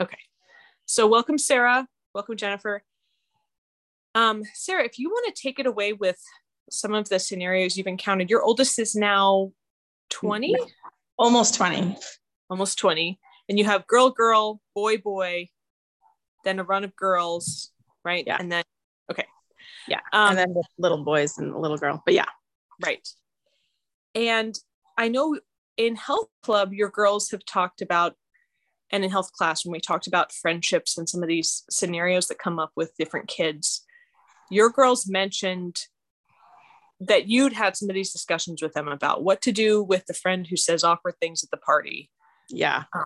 Okay. So welcome, Sarah. Welcome, Jennifer. Um, Sarah, if you want to take it away with some of the scenarios you've encountered, your oldest is now 20? Almost 20. Almost 20. And you have girl, girl, boy, boy, then a run of girls, right? Yeah. And then, okay. Yeah. Um, and then the little boys and the little girl. But yeah. Right. And I know in health club, your girls have talked about, and in health class, when we talked about friendships and some of these scenarios that come up with different kids, your girls mentioned that you'd had some of these discussions with them about what to do with the friend who says awkward things at the party. Yeah. Um,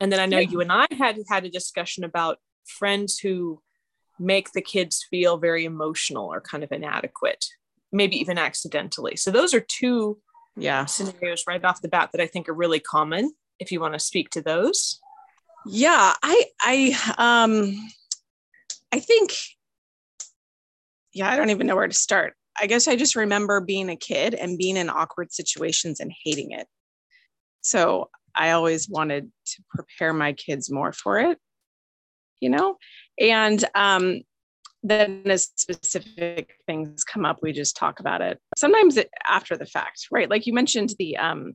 and then I know Yeah. you and I had had a discussion about friends who make the kids feel very emotional or kind of inadequate, maybe even accidentally. So those are two Yeah. scenarios right off the bat that I think are really common. If you want to speak to those, Yeah. I, I, um, I think, yeah, I don't even know where to start. I guess I just remember being a kid and being in awkward situations and hating it. So I always wanted to prepare my kids more for it, you know? And um, then as specific things come up, we just talk about it. Sometimes after the fact, right? Like you mentioned the, um,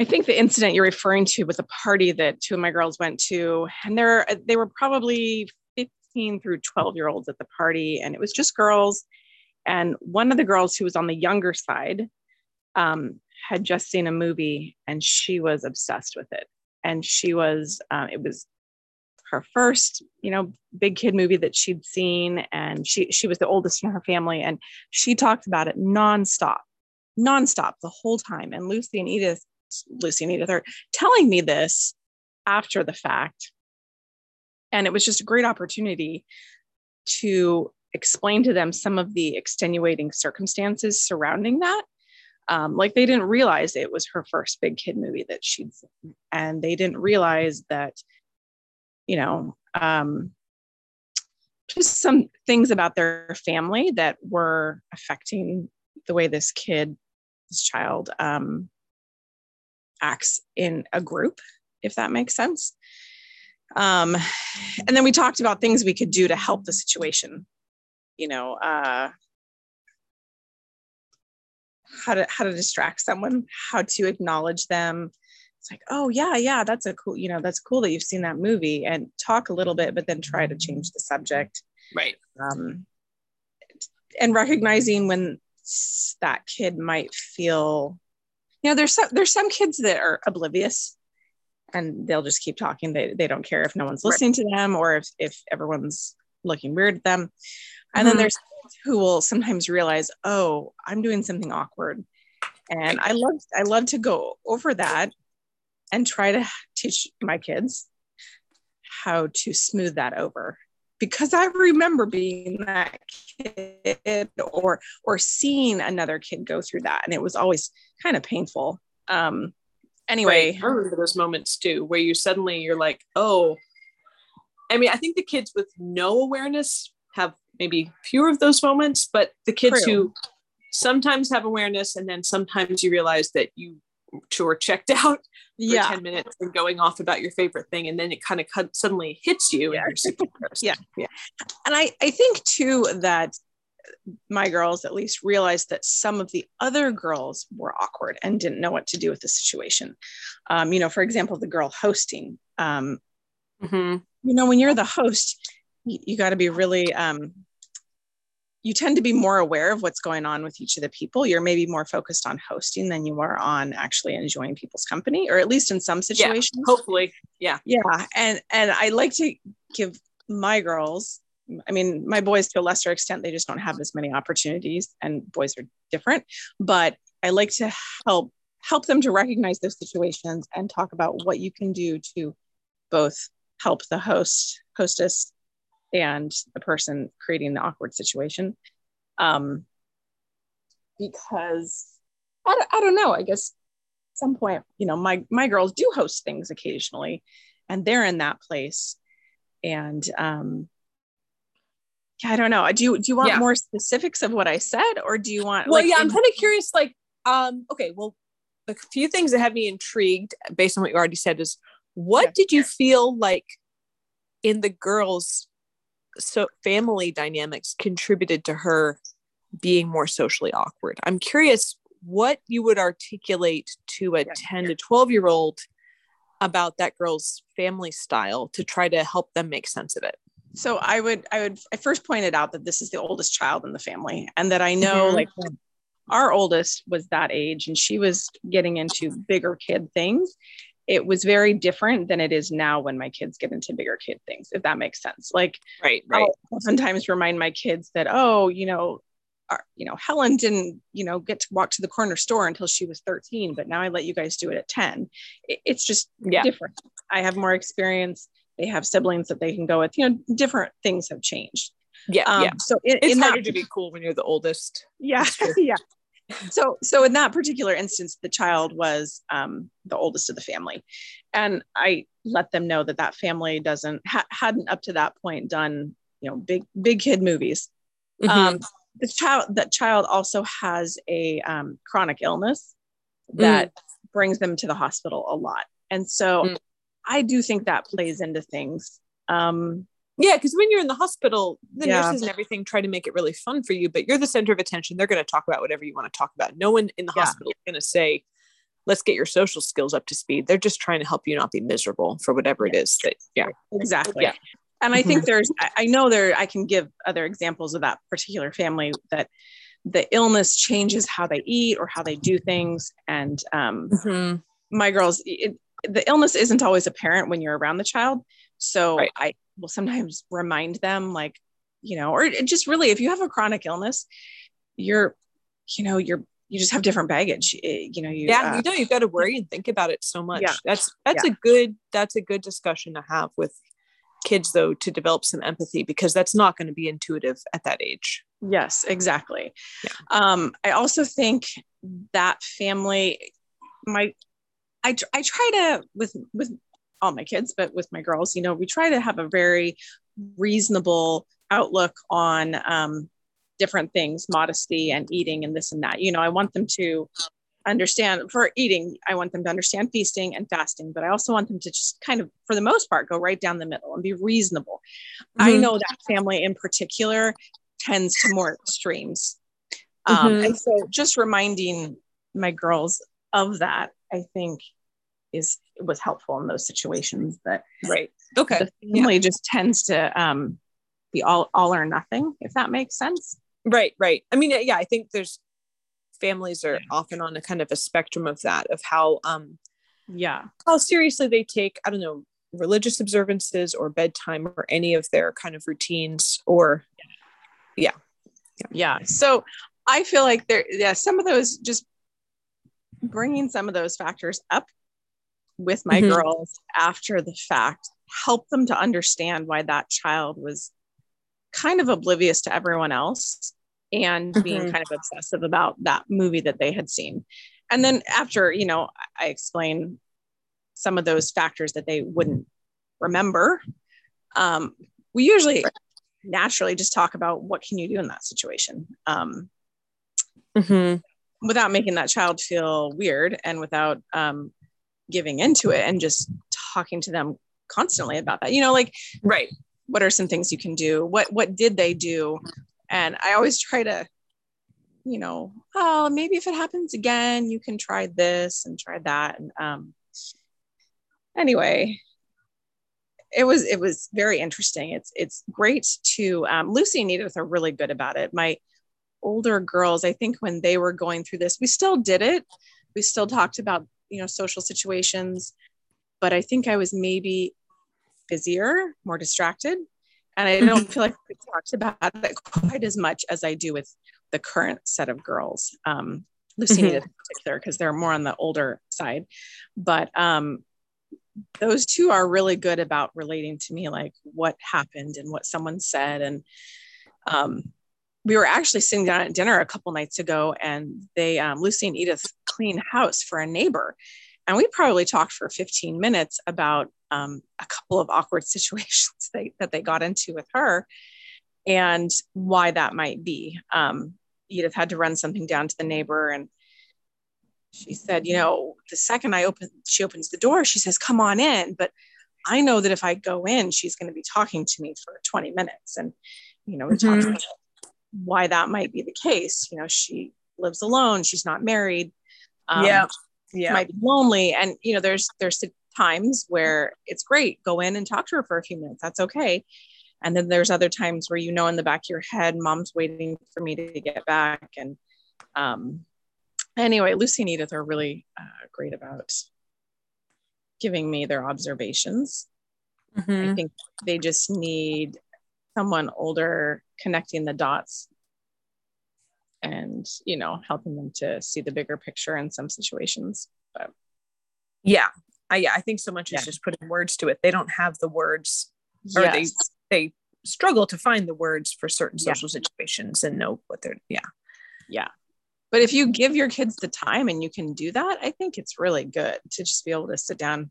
I think the incident you're referring to was a party that two of my girls went to, and they're they were probably 15 through 12 year olds at the party, and it was just girls. And one of the girls who was on the younger side um, had just seen a movie, and she was obsessed with it. And she was, uh, it was her first, you know, big kid movie that she'd seen, and she she was the oldest in her family, and she talked about it nonstop, nonstop the whole time. And Lucy and Edith Lucy Edith are telling me this after the fact. And it was just a great opportunity to explain to them some of the extenuating circumstances surrounding that. Um, like they didn't realize it was her first big kid movie that she'd. And they didn't realize that, you know, um, just some things about their family that were affecting the way this kid, this child, um, acts in a group, if that makes sense. Um, and then we talked about things we could do to help the situation. You know, uh, how to how to distract someone, how to acknowledge them. It's like, oh yeah, yeah, that's a cool, you know, that's cool that you've seen that movie, and talk a little bit, but then try to change the subject. right? Um, and recognizing when that kid might feel you know there's some there's some kids that are oblivious and they'll just keep talking they, they don't care if no one's Right. listening to them or if, if everyone's looking weird at them and then Mhm. there's who will sometimes realize oh i'm doing something awkward and i love i love to go over that and try to teach my kids how to smooth that over because i remember being that kid or or seeing another kid go through that and it was always kind of painful um anyway Right. I remember those moments too, where you suddenly you're like, oh. I mean, I think the kids with no awareness have maybe fewer of those moments, but the kids True. who sometimes have awareness and then sometimes you realize that you were checked out for yeah 10 minutes and going off about your favorite thing and then it kind of suddenly hits you Yeah. and you're super embarrassed. Yeah. and i i think too that my girls at least realized that some of the other girls were awkward and didn't know what to do with the situation um, you know for example the girl hosting um, Mhm. you know when you're the host you, you got to be really um, you tend to be more aware of what's going on with each of the people you're maybe more focused on hosting than you are on actually enjoying people's company or at least in some situations Hopefully. Yeah. yeah and and i like to give my girls i mean my boys to a lesser extent they just don't have as many opportunities and boys are different but i like to help help them to recognize those situations and talk about what you can do to both help the host hostess and the person creating the awkward situation um because I, don't- I don't know i guess at some point you know my my girls do host things occasionally and they're in that place and um yeah, I don't know. Do you do you want Yeah. more specifics of what I said, or do you want? Well, like, yeah, I'm kind of curious. Like, um, okay, well, a few things that have me intrigued based on what you already said is what Yeah. did you feel like in the girls so family dynamics contributed to her being more socially awkward i'm curious what you would articulate to a Yeah. 10 to 12 year old about that girl's family style to try to help them make sense of it so i would i would i first pointed out that this is the oldest child in the family and that i know Mhm. like our oldest was that age and she was getting into bigger kid things it was very different than it is now when my kids get into bigger kid things if that makes sense. Like right right. I'll sometimes remind my kids that oh you know our, you know helen didn't you know get to walk to the corner store until she was 13 but now i let you guys do it at 10 it, it's just yeah. different. I have more experience. They have siblings that they can go with. You know different things have changed. Yeah um, yeah. so in, it's harder that to be cool when you're the oldest. Yeah yeah so so in that particular instance the child was um, the oldest of the family. And i let them know that that family doesn't ha- hadn't up to that point done you know big big kid movies. Mhm. um, the child that child also has a um, chronic illness that brings them to the hospital a lot. And so Mm. i do think that plays into things. Um, Yeah, because when you're in the hospital, the Yeah. nurses and everything try to make it really fun for you, but you're the center of attention. They're going to talk about whatever you want to talk about. No one in the Yeah. hospital is going to say, let's get your social skills up to speed. They're just trying to help you not be miserable for whatever it is that, yeah. exactly Yeah. and i Mm-hmm. think there's I, know there i can give other examples of that particular family that the illness changes how they eat or how they do things and um, Mhm. my girls it, the illness isn't always apparent when you're around the child so Right. i will sometimes remind them like you know or just really if you have a chronic illness you're you know you're you just have different baggage Eh, you know you Yeah, uh, you know, you've got to worry and think about it so much. Yeah. That's that's a good that's a good discussion to have with kids though to develop some empathy because that's not going to be intuitive at that age. Yes, exactly. Yeah. Um, I also think that family, my, I, I try to with with all my kids, but with my girls, you know, we try to have a very reasonable outlook on um, different things, modesty and eating and this and that. You know, I want them to understand for eating. I want them to understand feasting and fasting, but I also want them to just kind of, for the most part, go right down the middle and be reasonable. I Mhm. know that family in particular tends to more extremes. Um, Mhm. And so just reminding my girls of that, I think is was helpful in those situations but Right. Okay. the family just tends to um, be all all or nothing, if that makes sense. Right, right. I mean, yeah, I think there's families are often on a kind of a spectrum of that, of how um Yeah. how seriously they take, I don't know, religious observances or bedtime or any of their kind of routines or Yeah. Yeah. So I feel like there, yeah, some of those just bringing some of those factors up with my Mhm. girls after the fact help them to understand why that child was kind of oblivious to everyone else and being Mhm. kind of obsessive about that movie that they had seen. And then after, you know, I explain some of those factors that they wouldn't remember. Um, we usually naturally just talk about what can you do in that situation um, Mhm. without making that child feel weird and without um, giving into it and just talking to them constantly about that. You know like right. what are some things you can do? What what did they do? And i always try to you know oh maybe if it happens again you can try this and try that. And um anyway it was it was very interesting. It's it's great to um, lucy and edith are really good about it. My older girls i think when they were going through this we still did it. We still talked about you know social situations but i think i was maybe busier more distracted. And i don't feel like we talked about it quite as much as i do with the current set of girls. Um, lucy and Mhm. in particular because they're more on the older side. But um, those two are really good about relating to me like what happened and what someone said and um, we were actually sitting down at dinner a couple nights ago and they um, lucy and edith clean house for a neighbor and we probably talked for 15 minutes about um, a couple of awkward situations they, that they got into with her and why that might be um, edith had to run something down to the neighbor and she said, you know, the second I open, she opens the door, she says, come on in. But I know that if I go in, she's going to be talking to me for 20 minutes. And, you know, we mm-hmm. talked about why that might be the case. You know, she lives alone, she's not married. Um, yeah. Yeah. Might be lonely. And, you know, there's, there's times where it's great, go in and talk to her for a few minutes. That's okay. And then there's other times where you know in the back of your head, mom's waiting for me to get back. And um, anyway, Lucy and Edith are really uh, great about giving me their observations. Mm-hmm. I think they just need someone older connecting the dots and you know helping them to see the bigger picture in some situations but yeah i yeah i think so much yeah. is just putting words to it they don't have the words or yes. they they struggle to find the words for certain social yeah. situations and know what they're yeah yeah but if you give your kids the time and you can do that i think it's really good to just be able to sit down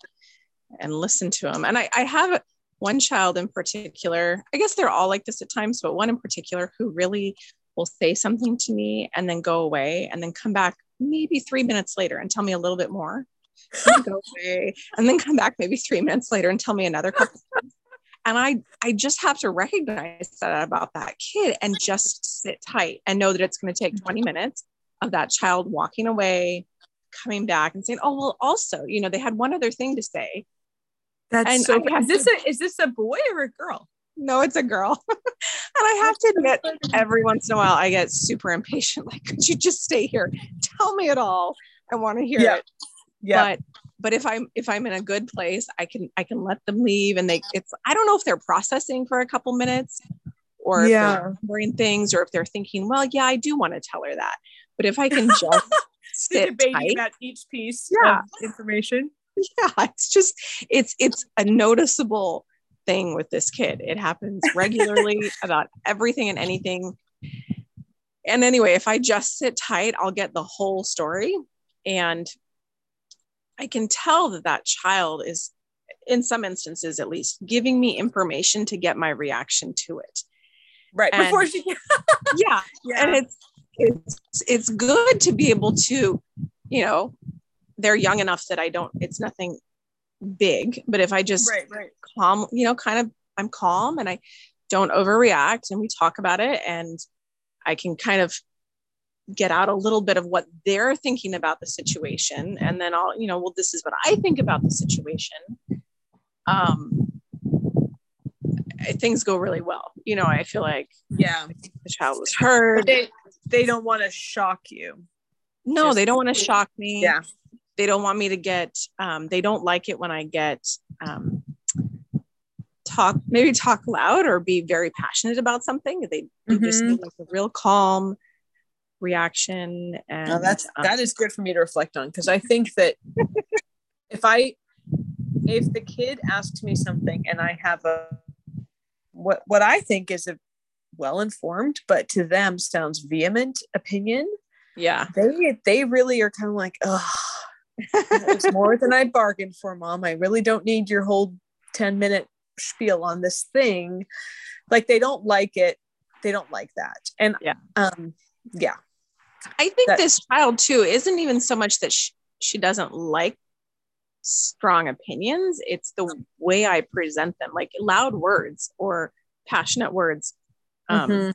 and listen to them and i, I have one child in particular i guess they're all like this at times but one in particular who really will say something to me and then go away and then come back maybe three minutes later and tell me a little bit more. And go away and then come back maybe three minutes later and tell me another couple and i i just have to recognize that about that kid and just sit tight and know that it's going to take mm-hmm. 20 minutes of that child walking away, coming back and saying, "Oh, well, also, you know, they had one other thing to say." That's and so. Is this a is this a boy or a girl? No, it's a girl. and I have to admit, every once in a while, I get super impatient. Like, could you just stay here? Tell me it all. I want to hear yeah. it. Yeah. But but if I'm if I'm in a good place, I can I can let them leave, and they it's I don't know if they're processing for a couple minutes, or yeah. if they're things, or if they're thinking, well, yeah, I do want to tell her that. But if I can just sit tight, about each piece yeah. of information. Yeah, it's just it's it's a noticeable thing with this kid. It happens regularly about everything and anything. And anyway, if I just sit tight, I'll get the whole story and I can tell that that child is in some instances at least giving me information to get my reaction to it right and, before she yeah yeah and it's it's it's good to be able to you know they're young enough that i don't it's nothing big but if i just right, right. calm you know kind of i'm calm and i don't overreact and we talk about it and i can kind of get out a little bit of what they're thinking about the situation and then i'll you know well this is what i think about the situation. Um things go really well. You know i feel like yeah. the child was heard they, they don't want to shock you. No Just, they don't want to shock me. Yeah they don't want me to get um, they don't like it when i get um, talk maybe talk loud or be very passionate about something. They, they mm-hmm. just need like a real calm reaction and no, that's um, that is good for me to reflect on because i think that if i if the kid asks me something and i have a what what i think is a well informed but to them sounds vehement opinion yeah. they they really are kind of like oh it's more than i bargained for mom i really don't need your whole 10 minute spiel on this thing like they don't like it they don't like that and yeah um yeah I think that, this child too isn't even so much that she, she doesn't like strong opinions. It's the way I present them, like loud words or passionate words. Um, mm-hmm.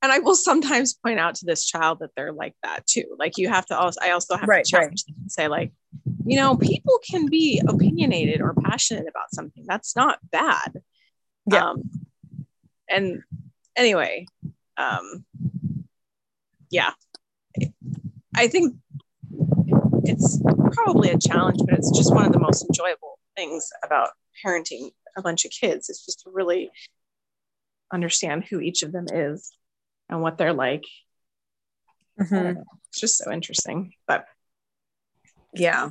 And I will sometimes point out to this child that they're like that too. Like you have to also, I also have right, to challenge right. them and say like, you know, people can be opinionated or passionate about something. That's not bad. Yeah. Um, and anyway, um, yeah, I think it's probably a challenge, but it's just one of the most enjoyable things about parenting a bunch of kids. It's just to really understand who each of them is and what they're like. Mm-hmm. It's just so interesting. But yeah,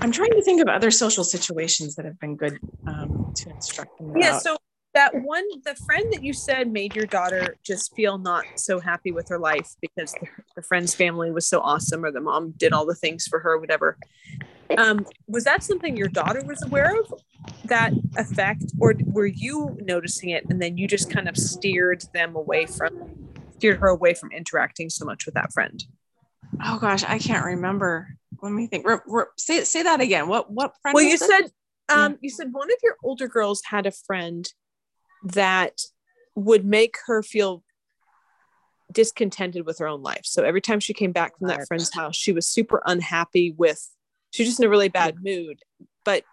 I'm trying to think of other social situations that have been good um, to instruct them. Yeah. So that one the friend that you said made your daughter just feel not so happy with her life because the, the friend's family was so awesome or the mom did all the things for her whatever um, was that something your daughter was aware of that effect or were you noticing it and then you just kind of steered them away from steered her away from interacting so much with that friend Oh gosh, I can't remember. Let me think. Re- re- say say that again. What what friend? Well, you it? said um, you said one of your older girls had a friend that would make her feel discontented with her own life. So every time she came back from that friend's house, she was super unhappy with she was just in a really bad mood. But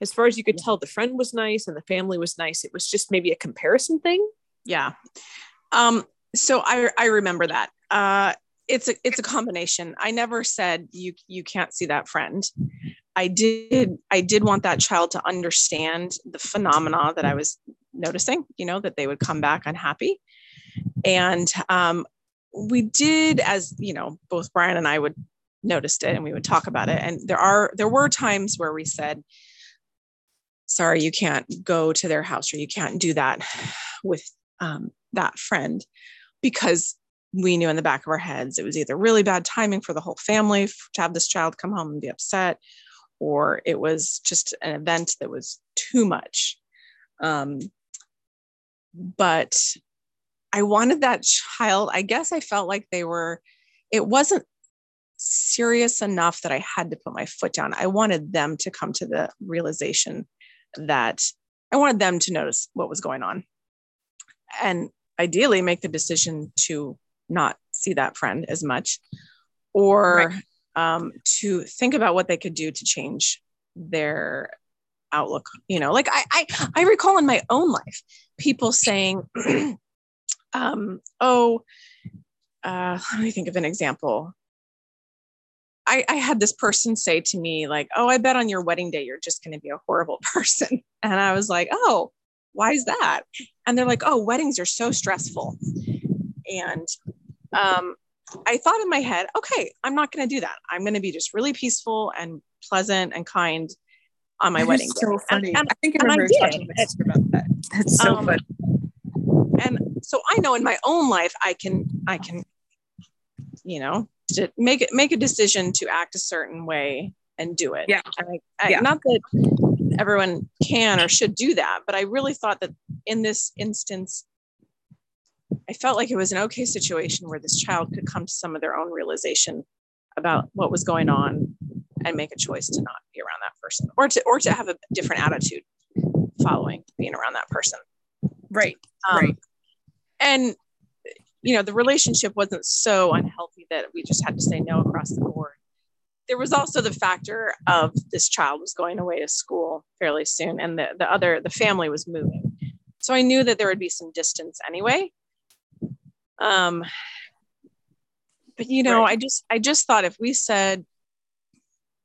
as far as you could tell, the friend was nice and the family was nice. It was just maybe a comparison thing. yeah. Um. So I I remember that. Uh. It's a it's a combination. I never said you you can't see that friend. I did I did want that child to understand the phenomena that I was noticing. You know that they would come back unhappy, and um, we did as you know both Brian and I would noticed it and we would talk about it. And there are there were times where we said, sorry, you can't go to their house or you can't do that with um, that friend because we knew in the back of our heads it was either really bad timing for the whole family to have this child come home and be upset, or it was just an event that was too much. Um, but I wanted that child, I guess I felt like they were, it wasn't serious enough that I had to put my foot down. I wanted them to come to the realization that I wanted them to notice what was going on and ideally make the decision to not see that friend as much or um, to think about what they could do to change their outlook you know like i i, I recall in my own life people saying um oh uh let me think of an example. I, I had this person say to me like oh i bet on your wedding day you're just going to be a horrible person. And i was like oh why is that? And they're like oh weddings are so stressful. And um I thought in my head, okay, I'm not going to do that. I'm going to be just really peaceful and pleasant and kind on my wedding day. so And- funny. and- I think I and I remember talking to my sister about that. That's so Um, funny. and so I know in my own life, I can, I can, you know, to make it, make a decision to act a certain way and do it. Yeah. I, I, Yeah. Not that everyone can or should do that, but I really thought that in this instance, I felt like it was an okay situation where this child could come to some of their own realization about what was going on and make a choice to not be around that person or to or to have a different attitude following being around that person. Right. Um, Right. And you know, the relationship wasn't so unhealthy that we just had to say no across the board. There was also the factor of this child was going away to school fairly soon, and the, the other the family was moving. So I knew that there would be some distance anyway. Um, but you know, Right. I just I just thought if we said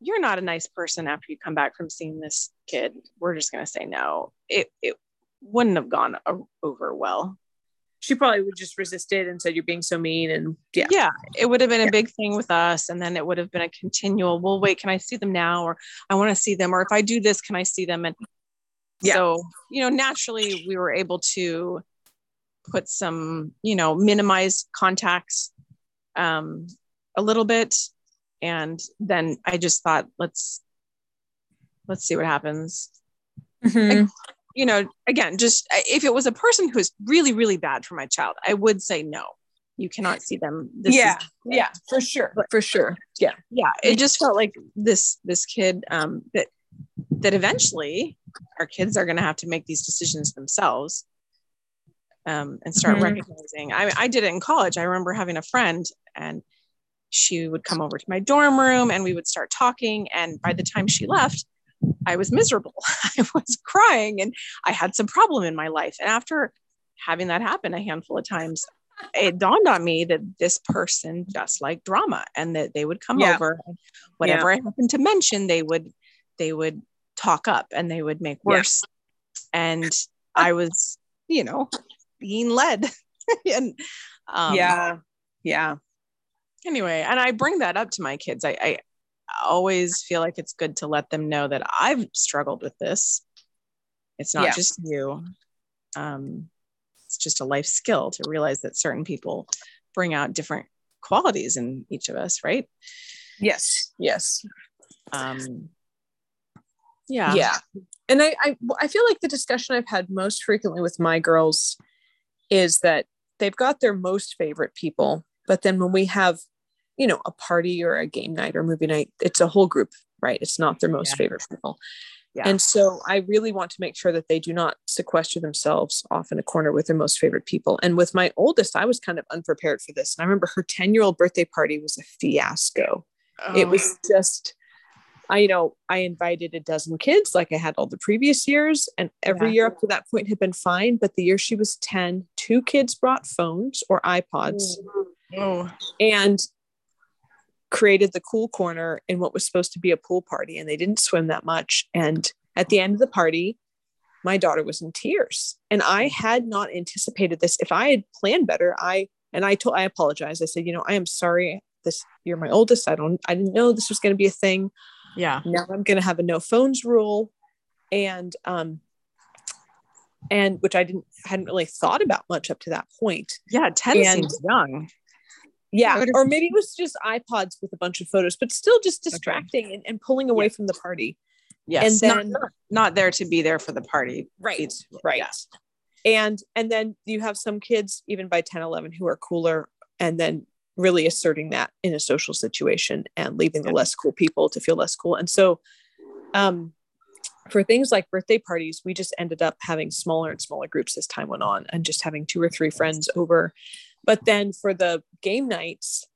you're not a nice person after you come back from seeing this kid, we're just going to say no. It it wouldn't have gone o- over well. She probably would just resist it and said you're being so mean and yeah. yeah it would have been Yeah. a big thing with us and then it would have been a continual well wait can i see them now or i want to see them or if i do this can i see them and Yeah. so you know naturally we were able to put some you know minimize contacts um a little bit and then i just thought let's let's see what happens Mhm. you know again just if it was a person who's really really bad for my child i would say no you cannot see them this is yeah. Yeah. For sure. For sure. Yeah. yeah it just felt like this this kid um that that eventually our kids are going to have to make these decisions themselves um and start Mhm. recognizing i i did it in college i remember having a friend and she would come over to my dorm room and we would start talking and by the time she left i was miserable i was crying and i had some problem in my life and after having that happen a handful of times it dawned on me that this person just liked drama and that they would come Yeah. over and whatever I happened to mention, they would they would talk up and they would make Yeah. worse. And I was, you know, being led. and um, yeah. Yeah. Anyway, and I bring that up to my kids. I, I always feel like it's good to let them know that I've struggled with this. It's not Yeah. just you. Um, it's just a life skill to realize that certain people bring out different qualities in each of us, right? Yes. Yes. Um, yeah. yeah and I, I i feel like the discussion i've had most frequently with my girls is that they've got their most favorite people but then when we have you know a party or a game night or movie night it's a whole group right it's not their most yeah. favorite people yeah. And so I really want to make sure that they do not sequester themselves off in a corner with their most favorite people. And with my oldest, I was kind of unprepared for this. And I remember her 10 year old birthday party was a fiasco. Oh. It was oh. just, I, you know, I invited a dozen kids like I had all the previous years. And every yeah. year up to that point had been fine. But the year she was 10, two kids brought phones or iPods. Oh. And created the cool corner in what was supposed to be a pool party and they didn't swim that much. And at the end of the party my daughter was in tears. And i had not anticipated this. If i had planned better i and i told i apologized. I said you know i am sorry. This you're my oldest. I don't i didn't know this was going to be a thing. Yeah. Now i'm going to have a no phones rule. And um and which i didn't hadn't really thought about much up to that point. Yeah 10 and, seems young yeah or maybe it was just ipods with a bunch of photos but still just distracting okay. and, and, pulling away yeah. from the party. Yes. And then not, not, there to be there for the party. Right right. yes. and and then you have some kids even by 10 11 who are cooler and then really asserting that in a social situation and leaving the less cool people to feel less cool. And so um for things like birthday parties, we just ended up having smaller and smaller groups as time went on and just having two or three friends over but then for the game nights,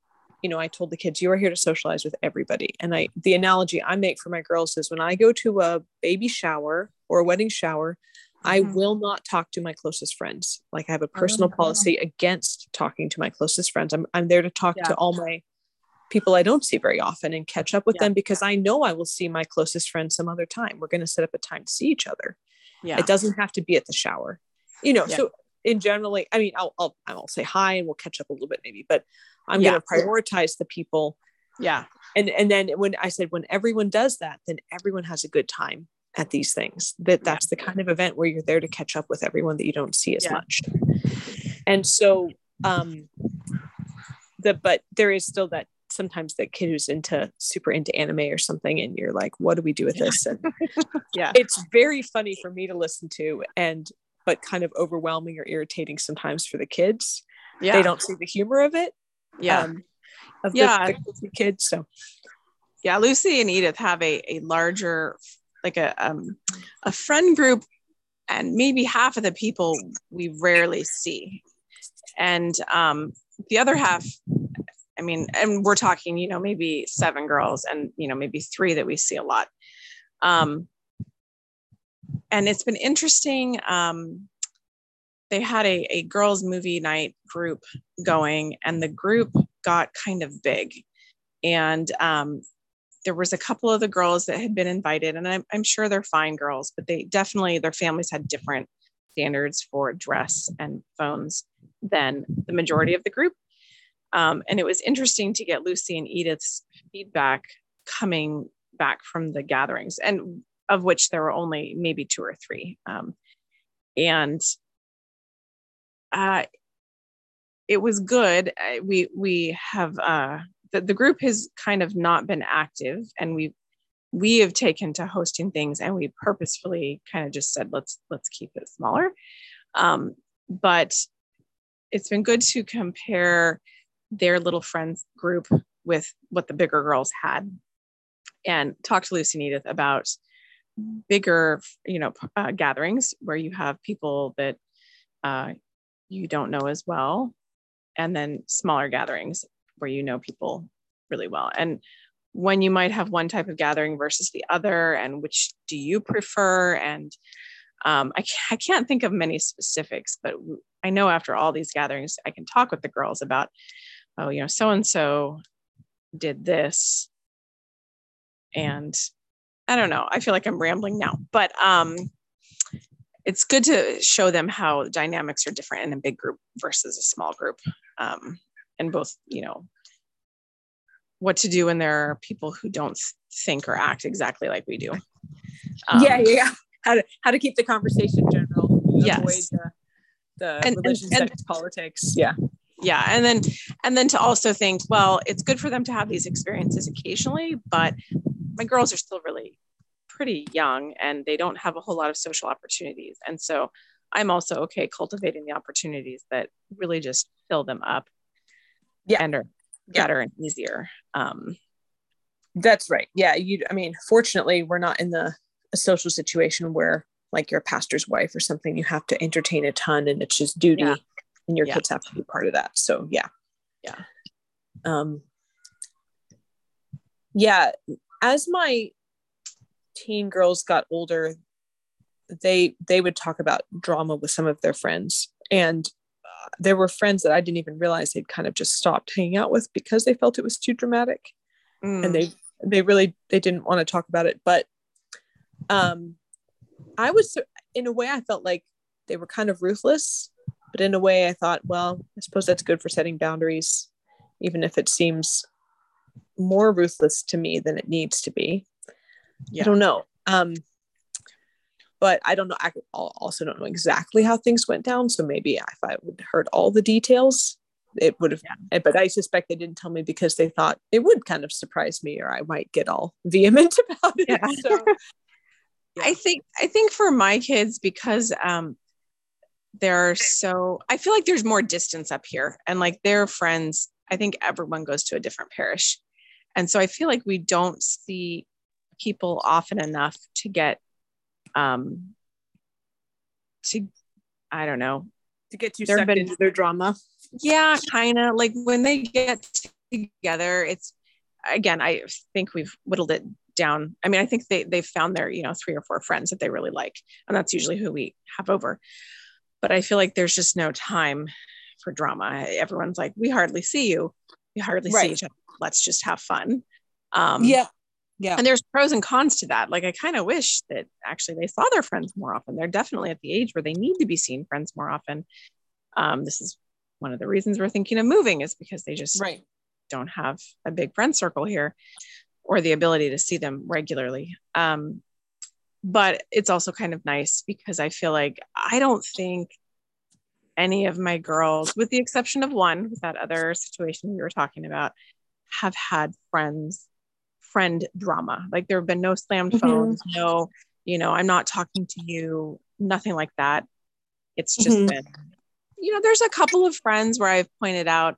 you know, I told the kids, you are here to socialize with everybody. And I, the analogy I make for my girls is when I go to a baby shower or a wedding shower, I mm-hmm. will not talk to my closest friends. Like I have a personal oh, policy against talking to my closest friends. I'm, I'm there to talk yeah. to all my people I don't see very often and catch up with yeah. them because I know I will see my closest friends some other time. We're going to set up a time to see each other. Yeah. It doesn't have to be at the shower. You know, yeah. so in generally, I mean, I'll, I'll, I'll say hi and we'll catch up a little bit maybe, but I'm yeah. going to prioritize the people. Yeah. And, and then when I said, when everyone does that, then everyone has a good time at these things that that's the kind of event where you're there to catch up with everyone that you don't see as yeah. much. And so, um, the, but there is still that sometimes the kid who's into super into anime or something and you're like what do we do with this and yeah it's very funny for me to listen to and but kind of overwhelming or irritating sometimes for the kids. Yeah. They don't see the humor of it. Yeah. Um, of yeah. The, the kids. So yeah, Lucy and Edith have a, a larger, like a, um, a friend group and maybe half of the people we rarely see. And um, the other half, I mean, and we're talking, you know, maybe seven girls and, you know, maybe three that we see a lot. Um, and it's been interesting. Um, they had a, a girls' movie night group going, and the group got kind of big. And um, there was a couple of the girls that had been invited, and I'm, I'm sure they're fine girls, but they definitely, their families had different standards for dress and phones than the majority of the group. Um, and it was interesting to get Lucy and Edith's feedback coming back from the gatherings. And of which there were only maybe two or three. Um, and uh, it was good. We we have uh, the, the group has kind of not been active, and we we have taken to hosting things, and we purposefully kind of just said let's let's keep it smaller. Um, but it's been good to compare their little friends group with what the bigger girls had and talk to Lucy and Edith about bigger, you know, uh, gatherings where you have people that uh, you don't know as well, and then smaller gatherings where you know people really well. And when you might have one type of gathering versus the other, and which do you prefer? And um, I, can't, I can't think of many specifics, but I know after all these gatherings, I can talk with the girls about, oh, you know, so and so did this. And I don't know. I feel like I'm rambling now, but um, it's good to show them how dynamics are different in a big group versus a small group, um, and both, you know, what to do when there are people who don't think or act exactly like we do. Um, yeah, yeah. How to how to keep the conversation general. Yes. The, the and, religion, and, sex, and, politics. Yeah. Yeah, and then and then to also think, well, it's good for them to have these experiences occasionally, but my girls are still really pretty young and they don't have a whole lot of social opportunities. And so I'm also okay cultivating the opportunities that really just fill them up. Yeah. And are better and easier. Um, That's right. Yeah. You, I mean, fortunately, we're not in the a social situation where like you're a pastor's wife or something, you have to entertain a ton and it's just duty Yeah. and your Yeah. kids have to be part of that. So yeah. Yeah. Um, yeah. As my teen girls got older, they they would talk about drama with some of their friends. And uh, there were friends that I didn't even realize they'd kind of just stopped hanging out with because they felt it was too dramatic. Mm, and they they really they didn't want to talk about it. But um i was in a way i felt like they were kind of ruthless. But in a way i thought well i suppose that's good for setting boundaries even if it seems more ruthless to me than it needs to be Yeah. i don't know um but i don't know i also don't know exactly how things went down so maybe if i would heard all the details it would have eh, but i suspect they didn't tell me because they thought it would kind of surprise me or i might get all vehement about it Yeah. so I think I think for my kids because um they're so I feel like there's more distance up here and like their friends I think everyone goes to a different parish. And so I feel like we don't see people often enough to get um to I don't know. to get There sucked been- into their drama Yeah, kind of like when they get together it's again I think we've whittled it down. I mean, I think they they've found their, you know, three or four friends that they really like. And that's usually who we have over. But I feel like there's just no time for drama. Everyone's like, we hardly see you. We hardly Right. see each other. Let's just have fun. Um yeah yeah and there's pros and cons to that. Like I kind of wish that actually they saw their friends more often. They're definitely at the age where they need to be seeing friends more often. Um, this is one of the reasons we're thinking of moving is because they just right don't have a big friend circle here or the ability to see them regularly. Um, but it's also kind of nice because I feel like I don't think any of my girls, with the exception of one, with that other situation we were talking about, have had friends, friend drama. Like there have been no slammed Mhm. phones, no, you know, I'm not talking to you, nothing like that. It's just Mhm. been, you know, there's a couple of friends where I've pointed out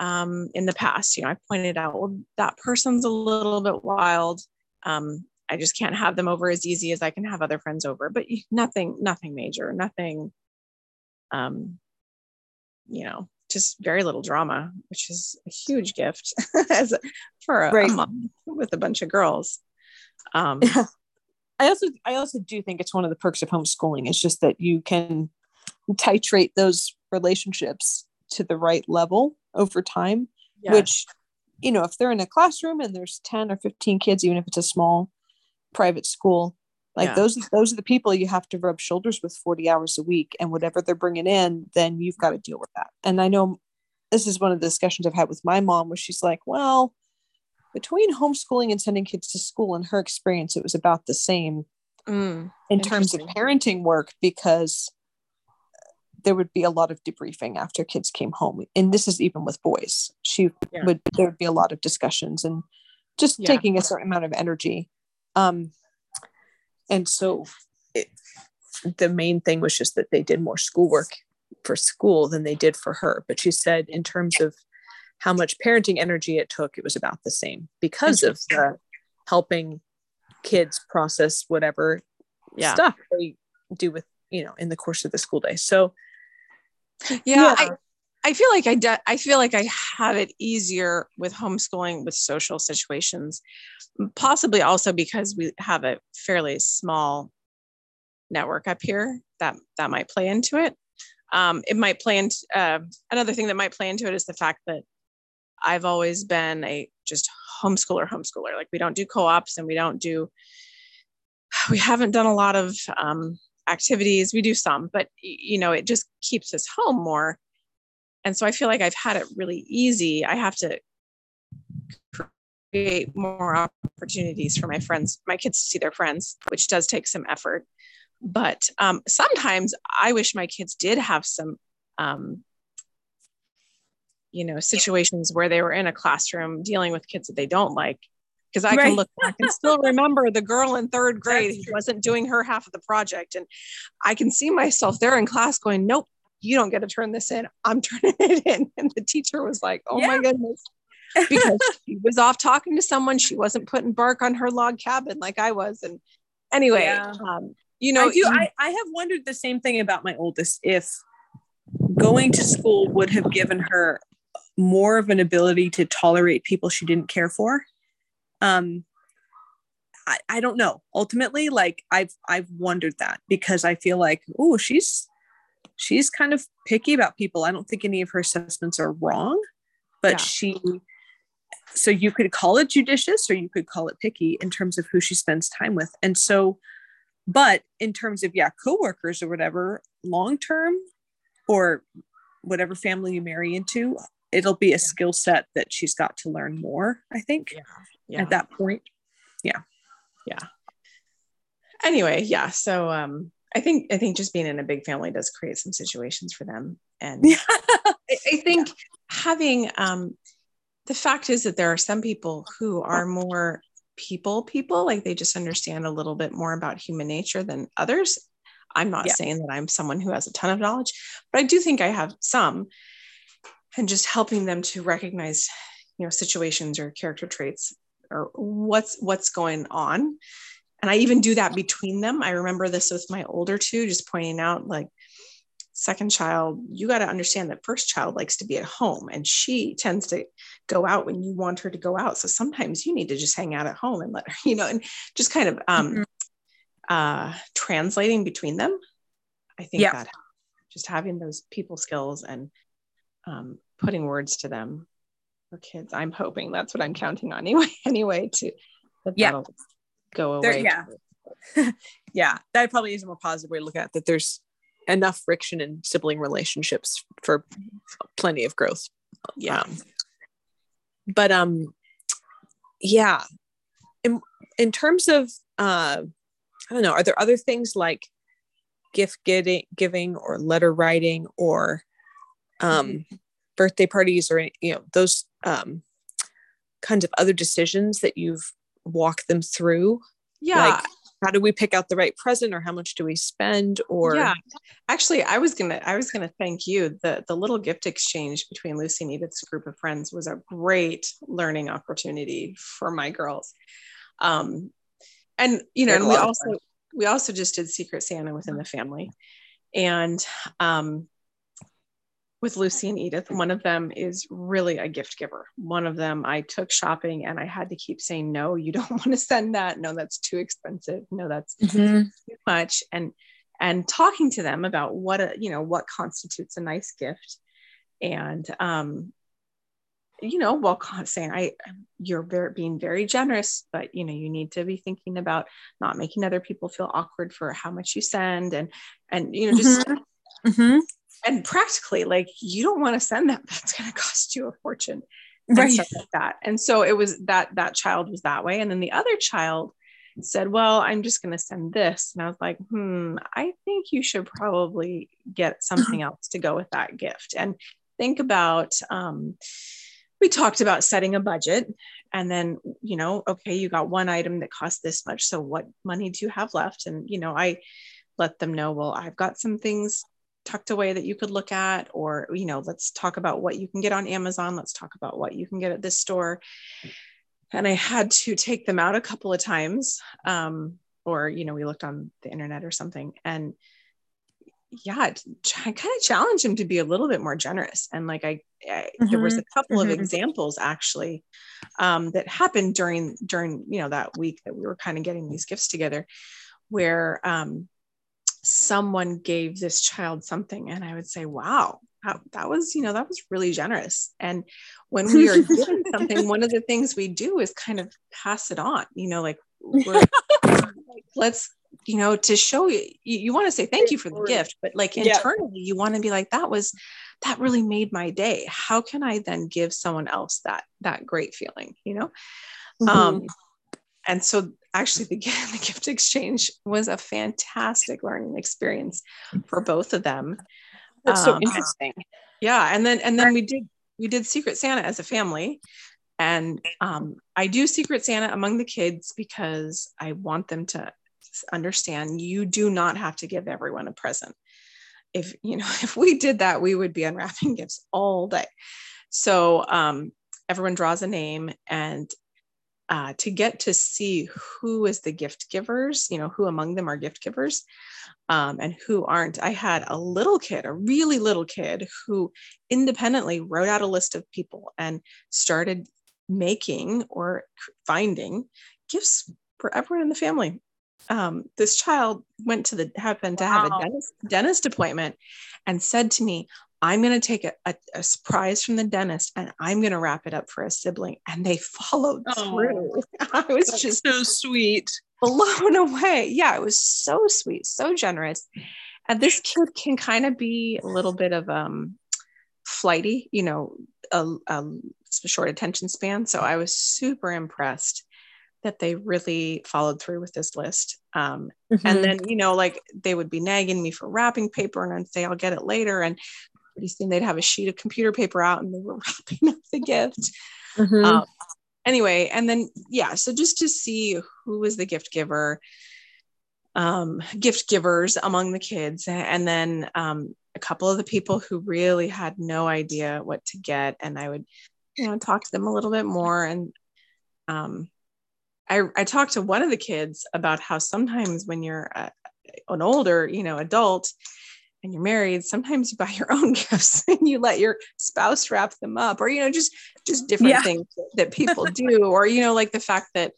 um, in the past, you know, I've pointed out, well, that person's a little bit wild. Um, I just can't have them over as easy as I can have other friends over, but nothing, nothing major, nothing, um, you know, just very little drama, which is a huge gift as a, for a, a mom with a bunch of girls. Um, I also I also do think it's one of the perks of homeschooling. It's just that you can titrate those relationships to the right level over time. yeah. Which, you know, if they're in a classroom and there's 10 or 15 kids, even if it's a small private school, like Yeah. those those are the people you have to rub shoulders with 40 hours a week. And whatever they're bringing in, then you've got to deal with that. And I know this is one of the discussions I've had with my mom where she's like, well, between homeschooling and sending kids to school, in her experience, it was about the same Mm, in terms of parenting work because there would be a lot of debriefing after kids came home and this is even with boys she Yeah. would there would be a lot of discussions and just Yeah. taking a certain amount of energy um and so it, the main thing was just that they did more schoolwork for school than they did for her but she said in terms of how much parenting energy it took it was about the same because of the helping kids process whatever Yeah. stuff they do with you know in the course of the school day so yeah, Yeah. I, I feel like I de- I feel like I have it easier with homeschooling with social situations, possibly also because we have a fairly small network up here that that might play into it. Um, it might play into uh, another thing that might play into it is the fact that I've always been a just homeschooler homeschooler. Like we don't do co-ops and we don't do we haven't done a lot of um, activities. We do some, but you know, it just keeps us home more. And so I feel like I've had it really easy. I have to create more opportunities for my friends, my kids to see their friends, which does take some effort. But um, sometimes I wish my kids did have some, um, you know, situations where they were in a classroom dealing with kids that they don't like. Because I can look back and still remember the girl in third grade who wasn't doing her half of the project. And I can see myself there in class going, Nope, you don't get to turn this in. I'm turning it in. And the teacher was like, Oh my goodness. because she was off talking to someone. She wasn't putting bark on her log cabin like I was. And anyway, yeah. um, you know, I do. You, I, I have wondered the same thing about my oldest. If going to school would have given her more of an ability to tolerate people she didn't care for. Um, I, I don't know. Ultimately, like I've I've wondered that because I feel like, oh, she's she's kind of picky about people. I don't think any of her assessments are wrong, but yeah. she so you could call it judicious or you could call it picky in terms of who she spends time with. And so, but in terms of yeah, coworkers or whatever, long term or whatever family you marry into, it'll be a skill set that she's got to learn more, I think, yeah. Yeah. at that point. Yeah. Yeah. Anyway, yeah. So um I think I think just being in a big family does create some situations for them. And yeah. I, I, think yeah. having um the fact is that there are some people who are more people people like they just understand a little bit more about human nature than others i'm not yeah. saying that i'm someone who has a ton of knowledge but i do think i have some and just helping them to recognize you know situations or character traits or what's what's going on and i even do that between them i remember this with my older two just pointing out like second child you got to understand that first child likes to be at home and she tends to go out when you want her to go out so sometimes you need to just hang out at home and let her you know and just kind of um mm-hmm. uh translating between them i think yeah. that just having those people skills and um, putting words to them for kids. I'm hoping that's what I'm counting on anyway. Anyway, to yeah go away. There, yeah, yeah. That probably is a more positive way to look at it, that. There's enough friction in sibling relationships for plenty of growth. Yeah, um, but um, yeah. In in terms of uh, I don't know, are there other things like gift getting, giving or letter writing or um, mm-hmm. birthday parties or you know those um, kinds of other decisions that you've walked them through yeah. like how do we pick out the right present or how much do we spend or yeah. Actually i was gonna i was gonna thank you. The the little gift exchange between lucy and edith's group of friends was a great learning opportunity for my girls. Um and you know and we also we also just did secret santa within the family. And um with Lucy and Edith. One of them is really a gift giver. One of them I took shopping and I had to keep saying, no, you don't want to send that. No, that's too expensive. No, that's mm-hmm. too much. And and talking to them about what a, you know, what constitutes a nice gift. And um, you know, while saying I you're very being very generous, but you know, you need to be thinking about not making other people feel awkward for how much you send and and you know, just mm-hmm. Mm-hmm and practically like you don't want to send that that's going to cost you a fortune and right. stuff like that. And so it was that that child was that way. And then the other child said well i'm just going to send this. And i was like hmm i think you should probably get something else to go with that gift. And think about um, we talked about setting a budget and then you know okay you got one item that costs this much so what money do you have left? And you know i let them know well i've got some things tucked away that you could look at or you know let's talk about what you can get on amazon let's talk about what you can get at this store and i had to take them out a couple of times um, or you know we looked on the internet or something and yeah i kind of challenged him to be a little bit more generous and like i, I mm-hmm. there was a mm-hmm. couple mm-hmm. of examples actually um, that happened during during you know that week that we were kind of getting these gifts together where um, someone gave this child something and i would say wow that, that was you know that was really generous. And when we are given something one of the things we do is kind of pass it on you know like let's you know to show you you, you want to say thank you for the gift but like internally yeah. you want to be like that was that really made my day. How can i then give someone else that that great feeling? You know? Mm-hmm. um and so actually the, the gift exchange was a fantastic learning experience for both of them. That's um, so interesting. yeah and then and then we did we did secret santa as a family. And um, i do secret santa among the kids because i want them to understand you do not have to give everyone a present. If you know if we did that we would be unwrapping gifts all day. So um, everyone draws a name and uh, to get to see who is the gift givers, you know, who among them are gift givers um, and who aren't. I had a little kid, a really little kid, who independently wrote out a list of people and started making or finding gifts for everyone in the family. Um, this child went to the happened wow. to have a dentist, dentist appointment and said to me, I'm going to take a, a, a, surprise from the dentist and I'm going to wrap it up for a sibling. And they followed oh, through. I was just so sweet. Blown away. Yeah, it was so sweet, so generous. And this kid can kind of be a little bit of um flighty, you know, a, a short attention span. So I was super impressed that they really followed through with this list. Um, mm-hmm. And then, you know, like they would be nagging me for wrapping paper and I'd say, I'll get it later. And pretty soon they'd have a sheet of computer paper out and they were wrapping up the gift. Mm-hmm. Um, anyway, and then, yeah, so just to see who was the gift giver, um, gift givers among the kids, and then um, a couple of the people who really had no idea what to get. And I would, you know, talk to them a little bit more. And um, I, I talked to one of the kids about how sometimes when you're a, an older, you know, adult, and you're married sometimes you buy your own gifts and you let your spouse wrap them up or you know just just different yeah. things that people do or you know like the fact that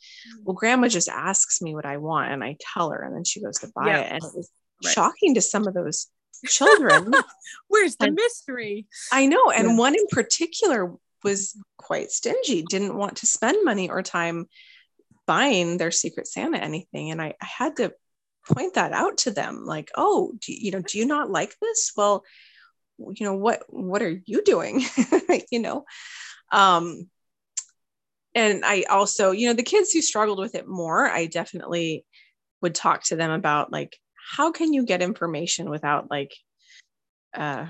well mm. grandma just asks me what i want and i tell her and then she goes to buy yeah. it and it was right. shocking to some of those children where's the and mystery i know and yeah. one in particular was quite stingy didn't want to spend money or time buying their secret santa anything and i, I had to point that out to them like oh do you, know do you not like this? Well you know what what are you doing? You know? Um and i also you know the kids who struggled with it more i definitely would talk to them about like how can you get information without like uh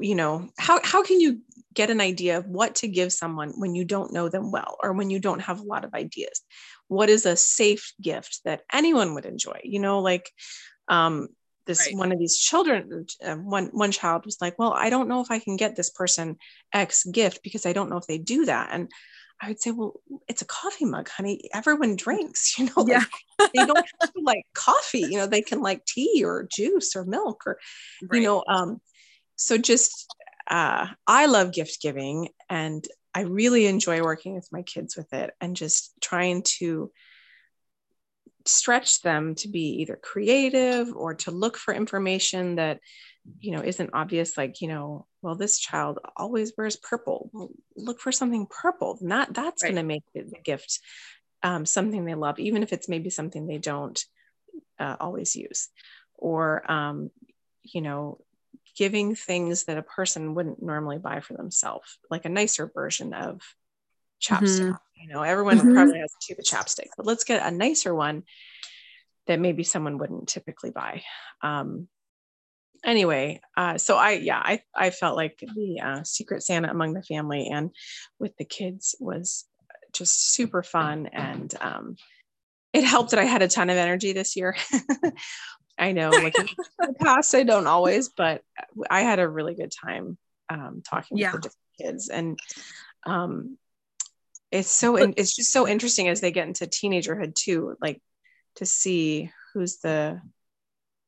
you know how how can you get an idea of what to give someone when you don't know them well or when you don't have a lot of ideas what is a safe gift that anyone would enjoy you know like um, this right. one of these children uh, one one child was like well i don't know if i can get this person x gift because i don't know if they do that and i would say well it's a coffee mug honey everyone drinks you know yeah. like, they don't have to like coffee you know they can like tea or juice or milk or right. you know um so just uh, i love gift giving and I really enjoy working with my kids with it and just trying to stretch them to be either creative or to look for information that you know isn't obvious like you know well this child always wears purple. Well, look for something purple. Not that that's right. going to make the gift um, something they love even if it's maybe something they don't uh, always use. Or um, you know giving things that a person wouldn't normally buy for themselves, like a nicer version of chapstick. Mm-hmm. You know, everyone mm-hmm. probably has a tube of chapstick, but let's get a nicer one that maybe someone wouldn't typically buy. Um, anyway, uh, so I, yeah, I, I felt like the uh, Secret Santa among the family and with the kids was just super fun. And um, it helped that I had a ton of energy this year. I know, like in the past, I don't always, but I had a really good time um, talking yeah. with the different kids, and um, it's so it's just so interesting as they get into teenagerhood too, like to see who's the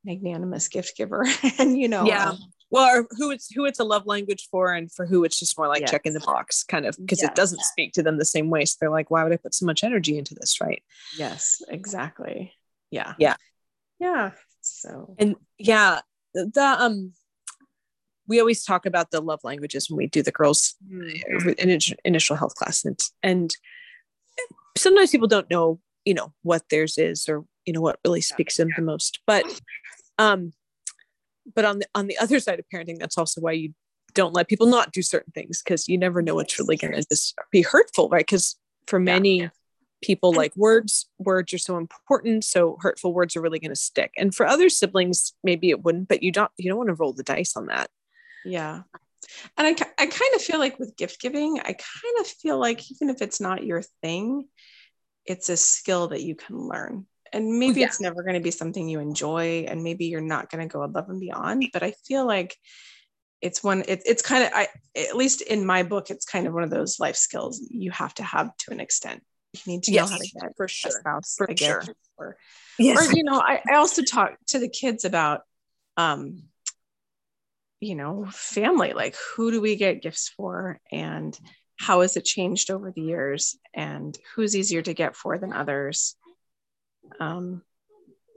magnanimous gift giver, and you know, yeah. Um, well, who it's who it's a love language for, and for who it's just more like yes. checking the box, kind of, because yes. it doesn't speak to them the same way. So they're like, "Why would I put so much energy into this?" Right? Yes, exactly. Yeah. Yeah. Yeah. So. And yeah, the um we always talk about the love languages when we do the girls mm-hmm. initial health class and, and sometimes people don't know you know what theirs is or you know what really speaks yeah. them the most but um but on the on the other side of parenting that's also why you don't let people not do certain things because you never know what's really going to just be hurtful right? Because for many yeah people like words words are so important so hurtful words are really going to stick. And for other siblings maybe it wouldn't but you don't you don't want to roll the dice on that. Yeah. And I, I kind of feel like with gift giving i kind of feel like even if it's not your thing it's a skill that you can learn. And oh, maybe yeah. it's never going to be something you enjoy and maybe you're not going to go above and beyond but i feel like it's one it, it's kind of i at least in my book it's kind of one of those life skills you have to have to an extent you need to yes, know how to get for sure spouse for sure. or, yes. or you know I, I also talk to the kids about um you know family like who do we get gifts for and how has it changed over the years and who's easier to get for than others? Um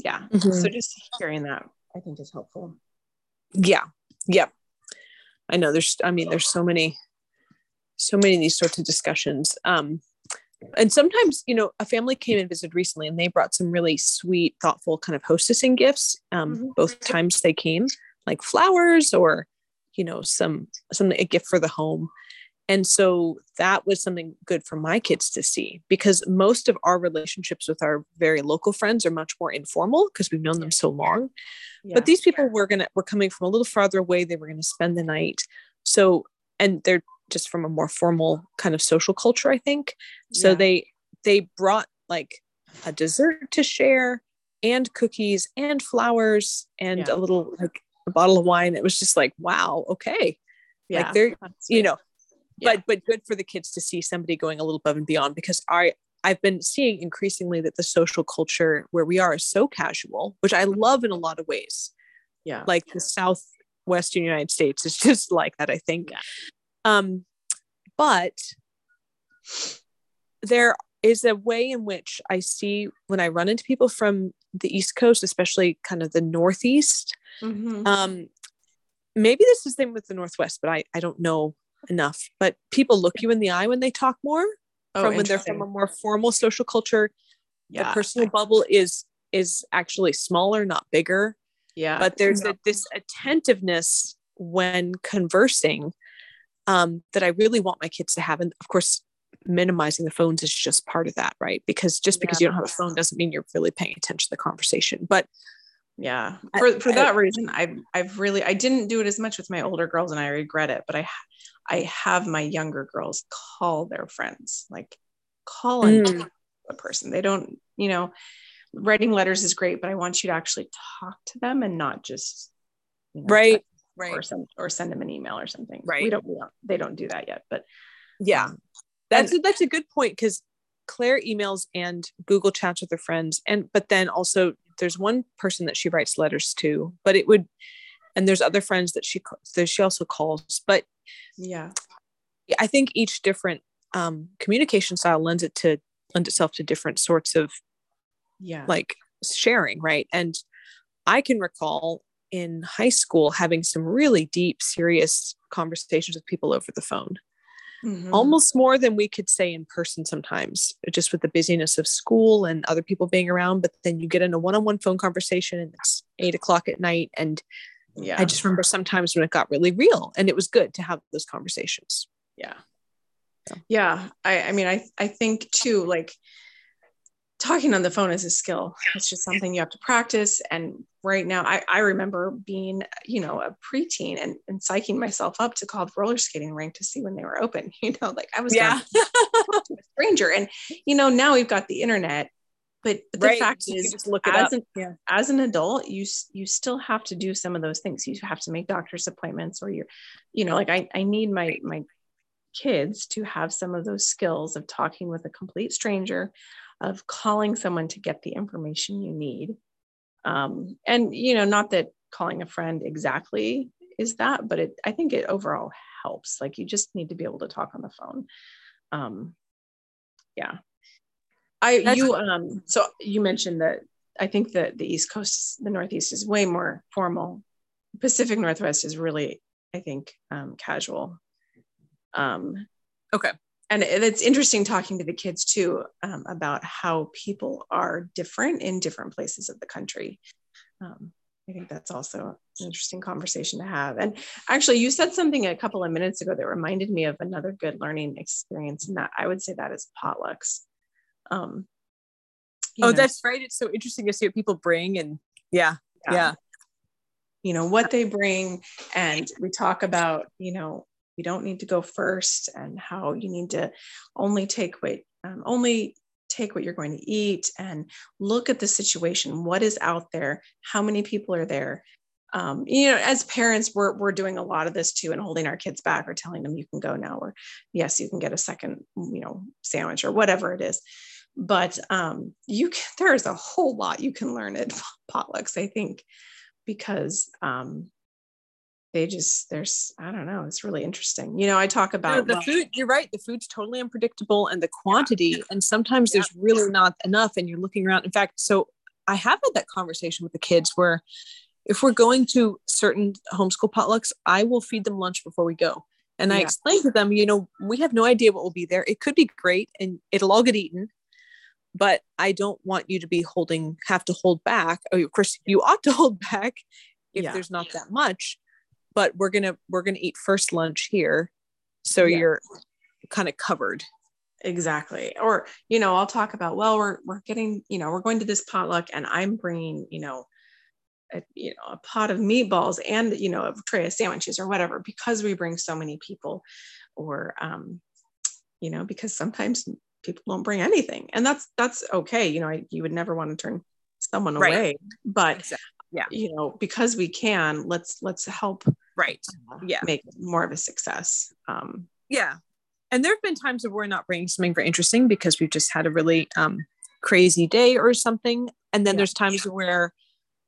yeah mm-hmm. so just hearing that i think is helpful. Yeah yeah i know there's i mean there's so many so many of these sorts of discussions. Um and sometimes you know a family came and visited recently and they brought some really sweet thoughtful kind of hostessing gifts um, mm-hmm. both times they came like flowers or you know some some a gift for the home and so that was something good for my kids to see because most of our relationships with our very local friends are much more informal because we've known them so long. Yeah. But these people were gonna were coming from a little farther away. They were gonna spend the night. So and they're just from a more formal kind of social culture, I think. So yeah. they they brought like a dessert to share and cookies and flowers and yeah. a little like a bottle of wine. It was just like, wow, okay. Yeah. Like they're, you know, but but good for the kids to see somebody going a little above and beyond because I I've been seeing increasingly that the social culture where we are is so casual, which I love in a lot of ways. Yeah. Like the Southwestern United States is just like that, I think. Yeah. Um, but there is a way in which I see when I run into people from the East Coast, especially kind of the Northeast. Mm-hmm. Um, maybe this is the same with the Northwest, but I, I don't know enough. But people look you in the eye when they talk more oh, from when they're from a more formal social culture. Yeah. The personal bubble is is actually smaller, not bigger. Yeah. But there's a, this attentiveness when conversing um, that I really want my kids to have. And of course, minimizing the phones is just part of that, right? Because just because yeah. you don't have a phone doesn't mean you're really paying attention to the conversation. But yeah, for, for that reason, I've, I've really, I didn't do it as much with my older girls and I regret it, but I, I have my younger girls call their friends, like call mm. a person. They don't, you know, writing letters is great, but I want you to actually talk to them and not just you know, right, right, or send or send them an email or something. Right. We don't, we don't they don't do that yet, but yeah, that's and, a, that's a good point because Claire emails and Google chats with her friends, and but then also there's one person that she writes letters to, but it would, and there's other friends that she that she also calls, but yeah. I think each different um, communication style lends it to lend itself to different sorts of yeah. like sharing right? And i can recall in high school having some really deep serious conversations with people over the phone. Mm-hmm. almost more than we could say in person sometimes just with the busyness of school and other people being around but then you get in a one-on-one phone conversation and it's eight o'clock at night. And yeah. i just remember sometimes when it got really real and it was good to have those conversations. Yeah. Yeah. I i mean i i think too like talking on the phone is a skill. It's just something you have to practice and right now i, I remember being you know a preteen and, and psyching myself up to call the roller skating rink to see when they were open you know like i was yeah. a stranger and you know now we've got the internet but, but the right. fact you is as, an, yeah. as an adult you you still have to do some of those things you have to make doctor's appointments or you're you know like i, I need my my kids to have some of those skills of talking with a complete stranger of calling someone to get the information you need um, and you know not that calling a friend exactly is that but it i think it overall helps like you just need to be able to talk on the phone um, yeah I That's you um so you mentioned that I think that the East Coast, the Northeast is way more formal. Pacific Northwest is really, I think, um, casual. Um, okay. And it's interesting talking to the kids too um, about how people are different in different places of the country. Um, I think that's also an interesting conversation to have. And actually, you said something a couple of minutes ago that reminded me of another good learning experience, and that I would say that is potlucks um oh know, that's right it's so interesting to see what people bring and yeah, yeah yeah you know what they bring and we talk about you know you don't need to go first and how you need to only take what um, only take what you're going to eat and look at the situation. What is out there? How many people are there? Um, you know, as parents, we're we're doing a lot of this too, and holding our kids back or telling them you can go now, or yes, you can get a second, you know, sandwich or whatever it is. But um, you can, there is a whole lot you can learn at potlucks, I think, because um, they just there's I don't know, it's really interesting. You know, I talk about the well, food. You're right, the food's totally unpredictable, and the quantity, yeah. and sometimes yeah. there's really not enough, and you're looking around. In fact, so I have had that conversation with the kids where if we're going to certain homeschool potlucks, I will feed them lunch before we go. And yeah. I explain to them, you know, we have no idea what will be there. It could be great and it'll all get eaten, but I don't want you to be holding, have to hold back. Oh, of course, you ought to hold back if there's not that much, but we're gonna we're gonna eat first lunch here, so yeah. you're kind of covered. Exactly. Or you know, I'll talk about well, we're we're getting you know we're going to this potluck and I'm bringing you know a, you know a pot of meatballs and you know a tray of sandwiches or whatever because we bring so many people or um, you know because sometimes people don't bring anything and that's that's okay you know I, you would never want to turn someone right. away but exactly. yeah you know because we can let's let's help right uh, yeah make more of a success um, yeah and there have been times where we're not bringing something very interesting because we've just had a really um, crazy day or something and then yeah. there's times where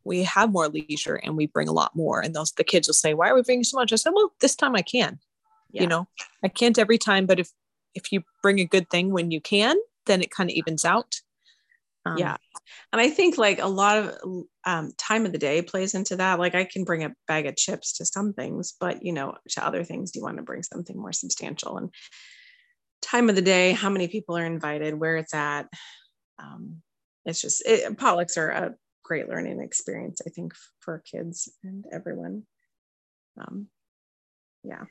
we have more leisure and we bring a lot more. And those the kids will say, "Why are we bringing so much?" I said, "Well, this time I can. Yeah. You know, I can't every time, but if if you bring a good thing when you can, then it kind of evens out." Um, yeah, and I think like a lot of um, time of the day plays into that. Like I can bring a bag of chips to some things, but you know, to other things, do you want to bring something more substantial. And time of the day, how many people are invited, where it's at. Um, it's just it, are a great learning experience, I think, for kids and everyone. Um, yeah.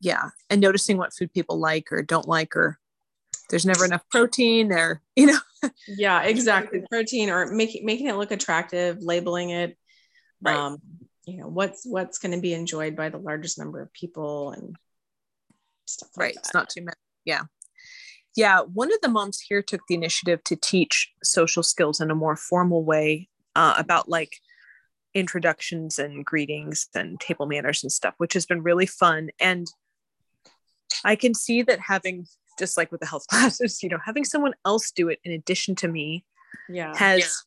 Yeah. And noticing what food people like or don't like, or there's never enough protein or, you know. yeah, exactly. Protein or making making it look attractive, labeling it. Right. Um, you know, what's what's going to be enjoyed by the largest number of people and stuff like right. That. It's not too many. Yeah yeah, one of the moms here took the initiative to teach social skills in a more formal way uh, about like introductions and greetings and table manners and stuff, which has been really fun. And I can see that having, just like with the health classes, you know, having someone else do it in addition to me yeah. has,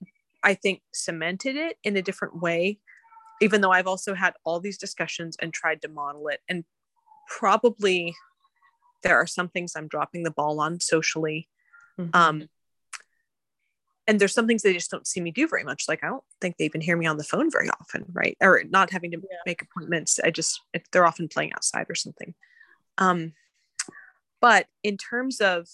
yeah. I think, cemented it in a different way. Even though I've also had all these discussions and tried to model it and probably there are some things i'm dropping the ball on socially mm-hmm. um and there's some things they just don't see me do very much like i don't think they even hear me on the phone very often right or not having to yeah. make appointments i just they're often playing outside or something um but in terms of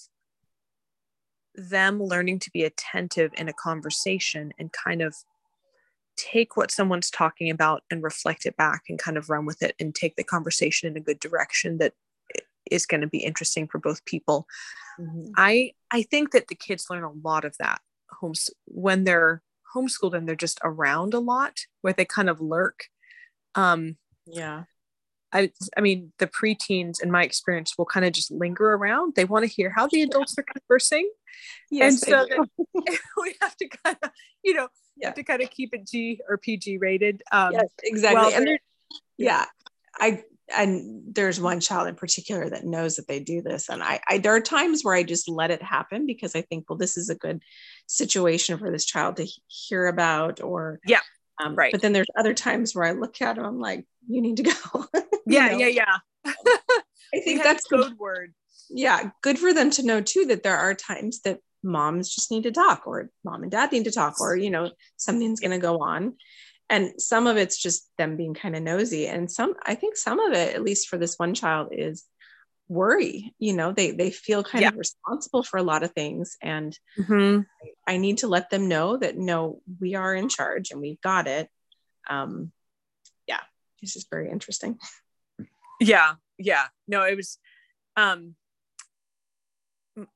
them learning to be attentive in a conversation and kind of take what someone's talking about and reflect it back and kind of run with it and take the conversation in a good direction that is going to be interesting for both people. Mm-hmm. I I think that the kids learn a lot of that homes when they're homeschooled and they're just around a lot where they kind of lurk. Um, yeah. I, I mean, the preteens, in my experience, will kind of just linger around. They want to hear how the adults are conversing, yes, and so we have to kind of, you know, yeah. have to kind of keep it G or PG rated. Um, yes, exactly. And yeah, I and there's one child in particular that knows that they do this and I, I, there are times where i just let it happen because i think well this is a good situation for this child to hear about or yeah um, right but then there's other times where i look at him i'm like you need to go yeah know? yeah yeah i think that's code good, word yeah good for them to know too that there are times that moms just need to talk or mom and dad need to talk or you know something's going to go on and some of it's just them being kind of nosy and some i think some of it at least for this one child is worry you know they they feel kind yeah. of responsible for a lot of things and mm-hmm. I, I, need to let them know that no we are in charge and we've got it um yeah it's just very interesting yeah yeah. No it was um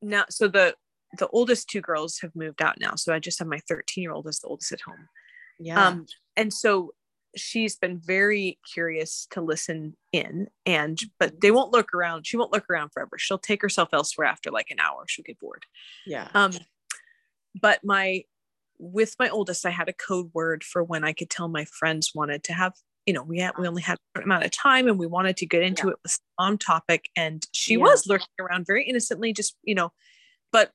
now so the the oldest two girls have moved out now. So i just have my 13 year old as the oldest at home. Yeah. Um and so she's been very curious to listen in and but they won't look around. She won't look around forever. She'll take herself elsewhere after like an hour. She'll get bored. Yeah. Um but my with my oldest, I had a code word for when I could tell my friends wanted to have, you know, we had we only had a certain amount of time and we wanted to get into yeah. it with some topic. And she yeah. was lurking around very innocently, just, you know, but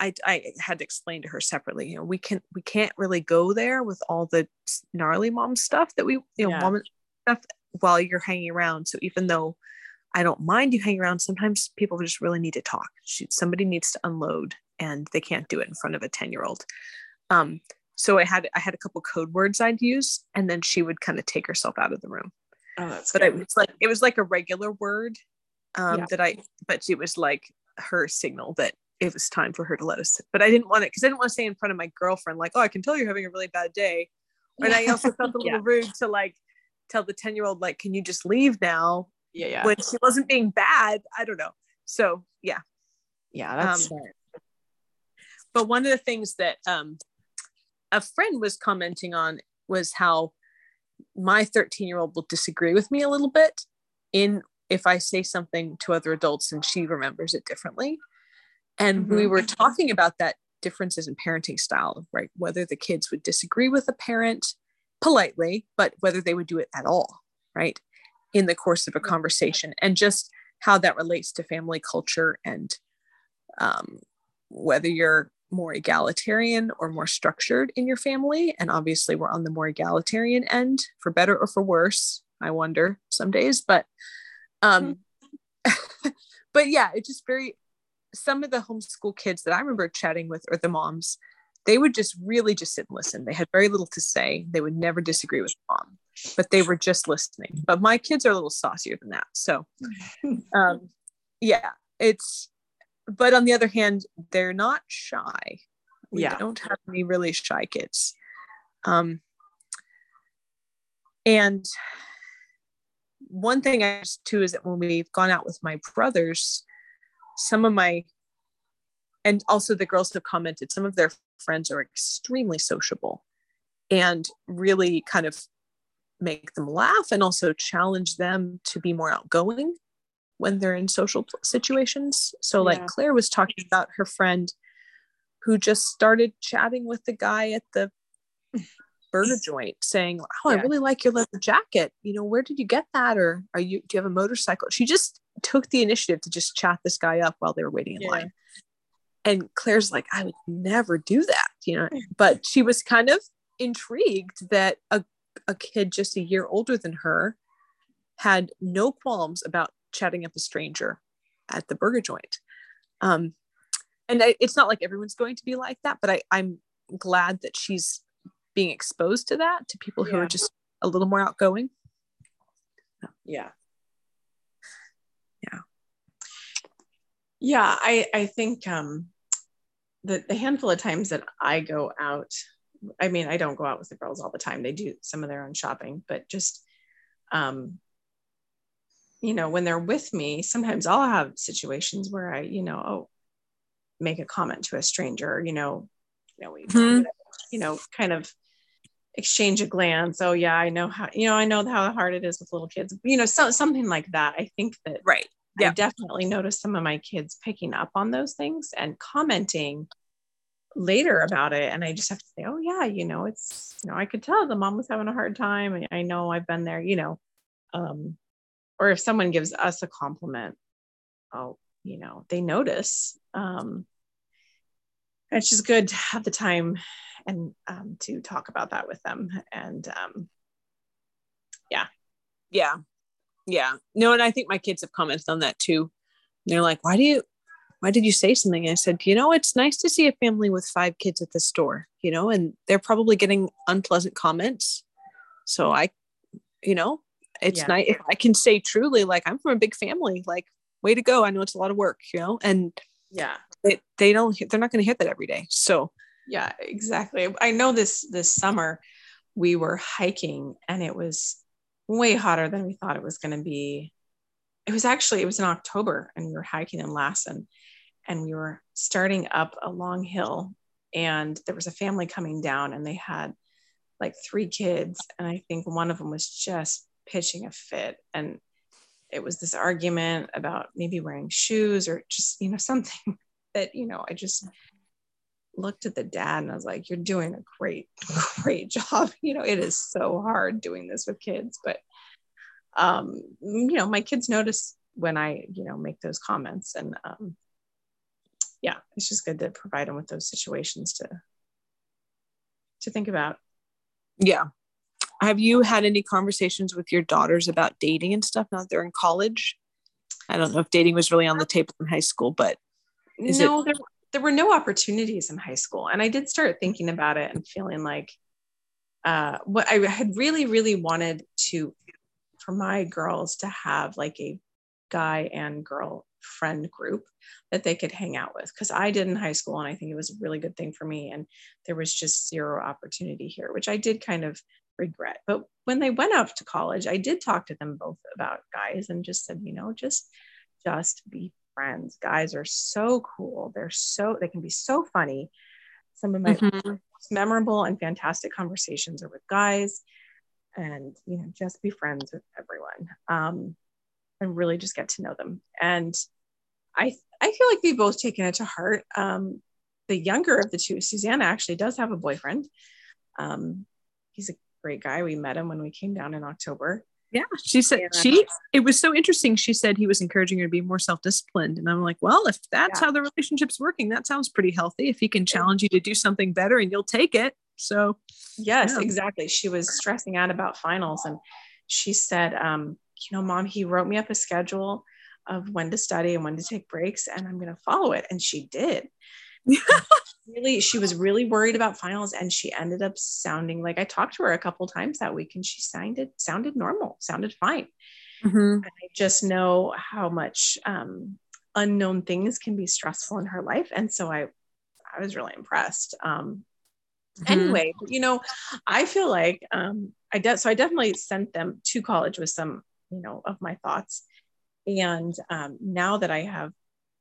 I, I had to explain to her separately, you know, we can we can't really go there with all the gnarly mom stuff that we, you know, yeah. mom stuff while you're hanging around. So even though I don't mind you hanging around, sometimes people just really need to talk. She, somebody needs to unload and they can't do it in front of a 10 year old. Um, so I had I had a couple code words I'd use, and then she would kind of take herself out of the room. Oh, that's but good. it was like it was like a regular word um, yeah. that I, but it was like her signal that it was time for her to let us. But I didn't want it because I didn't want to say in front of my girlfriend like, "Oh, I can tell you're having a really bad day," and I also felt a little yeah. rude to like tell the ten year old like, "Can you just leave now?" Yeah, yeah. When she wasn't being bad, I don't know. So yeah, yeah, that's um. But one of the things that um, a friend was commenting on was how my 13 year old will disagree with me a little bit in if I say something to other adults and she remembers it differently. And mm-hmm. we were talking about that differences in parenting style, right? Whether the kids would disagree with a parent politely, but whether they would do it at all, right? In the course of a conversation, and just how that relates to family culture and um, whether you're more egalitarian or more structured in your family. And obviously, we're on the more egalitarian end for better or for worse. I wonder some days, but um, mm-hmm. but yeah, it's just very. Some of the homeschool kids that I remember chatting with, or the moms, they would just really just sit and listen. They had very little to say. They would never disagree with mom, but they were just listening. But my kids are a little saucier than that. So, um, yeah, it's but on the other hand, they're not shy. We yeah. don't have any really shy kids. Um, and one thing I too is that when we've gone out with my brothers, some of my and also the girls have commented some of their friends are extremely sociable and really kind of make them laugh and also challenge them to be more outgoing when they're in social situations. So, like Claire was talking about her friend who just started chatting with the guy at the burger joint saying, Oh, I really like your leather jacket. You know, where did you get that? Or are you, do you have a motorcycle? She just took the initiative to just chat this guy up while they were waiting in yeah. line. And Claire's like, I would never do that, you know, mm. but she was kind of intrigued that a, a kid just a year older than her had no qualms about chatting up a stranger at the burger joint. Um, and I, it's not like everyone's going to be like that, but I, I'm glad that she's being exposed to that to people who yeah. are just a little more outgoing. Yeah. Yeah. Yeah. I, I think um, the, the handful of times that I go out, I mean, I don't go out with the girls all the time. They do some of their own shopping, but just um, you know, when they're with me, sometimes I'll have situations where I, you know, oh, make a comment to a stranger, you know, you know, we, mm-hmm. you know, kind of exchange a glance. Oh yeah, I know how, you know, I know how hard it is with little kids, you know, so something like that. I think that right. Yeah. I definitely noticed some of my kids picking up on those things and commenting later about it. And I just have to say, oh yeah, you know, it's, you know, I could tell the mom was having a hard time. I, I know I've been there, you know, um, or if someone gives us a compliment oh you know they notice. Um it's just good to have the time and um, to talk about that with them and um yeah. Yeah. Yeah. No and i think my kids have commented on that too. They're like why do you why did you say something? I said you know it's nice to see a family with five kids at the store you know and they're probably getting unpleasant comments. So i you know it's yeah. nice I can say truly, like I'm from a big family, like way to go. I know it's a lot of work, you know, and yeah, they, they don't, they're not going to hit that every day. So yeah, exactly. I know this, this summer we were hiking and it was way hotter than we thought it was going to be. It was actually, it was in October and we were hiking in Lassen and we were starting up a long hill and there was a family coming down and they had like three kids and i think one of them was just pitching a fit and it was this argument about maybe wearing shoes or just you know something that you know i just looked at the dad and I was like, you're doing a great, great job. You know, it is so hard doing this with kids, but um, you know, my kids notice when I, you know, make those comments and um, yeah, it's just good to provide them with those situations to to think about. Yeah. Have you had any conversations with your daughters about dating and stuff now that they're in college? I don't know if dating was really on the table in high school, but no, it- there, there were no opportunities in high school. And I did start thinking about it and feeling like uh, what I had really, really wanted to, for my girls to have like a guy and girl friend group that they could hang out with because I did in high school and I think it was a really good thing for me and there was just zero opportunity here which I did kind of regret but when they went off to college I did talk to them both about guys and just said you know just just be friends guys are so cool they're so they can be so funny some of my mm-hmm. most memorable and fantastic conversations are with guys and you know just be friends with everyone um, and really just get to know them. And I I feel like they've both taken it to heart. Um, the younger of the two, Susanna, actually does have a boyfriend. Um, he's a great guy. We met him when we came down in October. Yeah, she said and, she. It was so interesting. She said he was encouraging her to be more self-disciplined, and I'm like, well, if that's yeah. how the relationship's working, that sounds pretty healthy. If he can challenge you to do something better, and you'll take it. So, yes, yeah. exactly. She was stressing out about finals, and she said, um, you know, mom, he wrote me up a schedule of when to study and when to take breaks, and I'm going to follow it. And she did. Really, she was really worried about finals, and she ended up sounding like I talked to her a couple times that week, and she sounded sounded normal, sounded fine. Mm-hmm. I just know how much um, unknown things can be stressful in her life, and so I, I was really impressed. Um, mm-hmm. Anyway, you know, I feel like um, I de- so I definitely sent them to college with some you know, of my thoughts. And um, now that I have,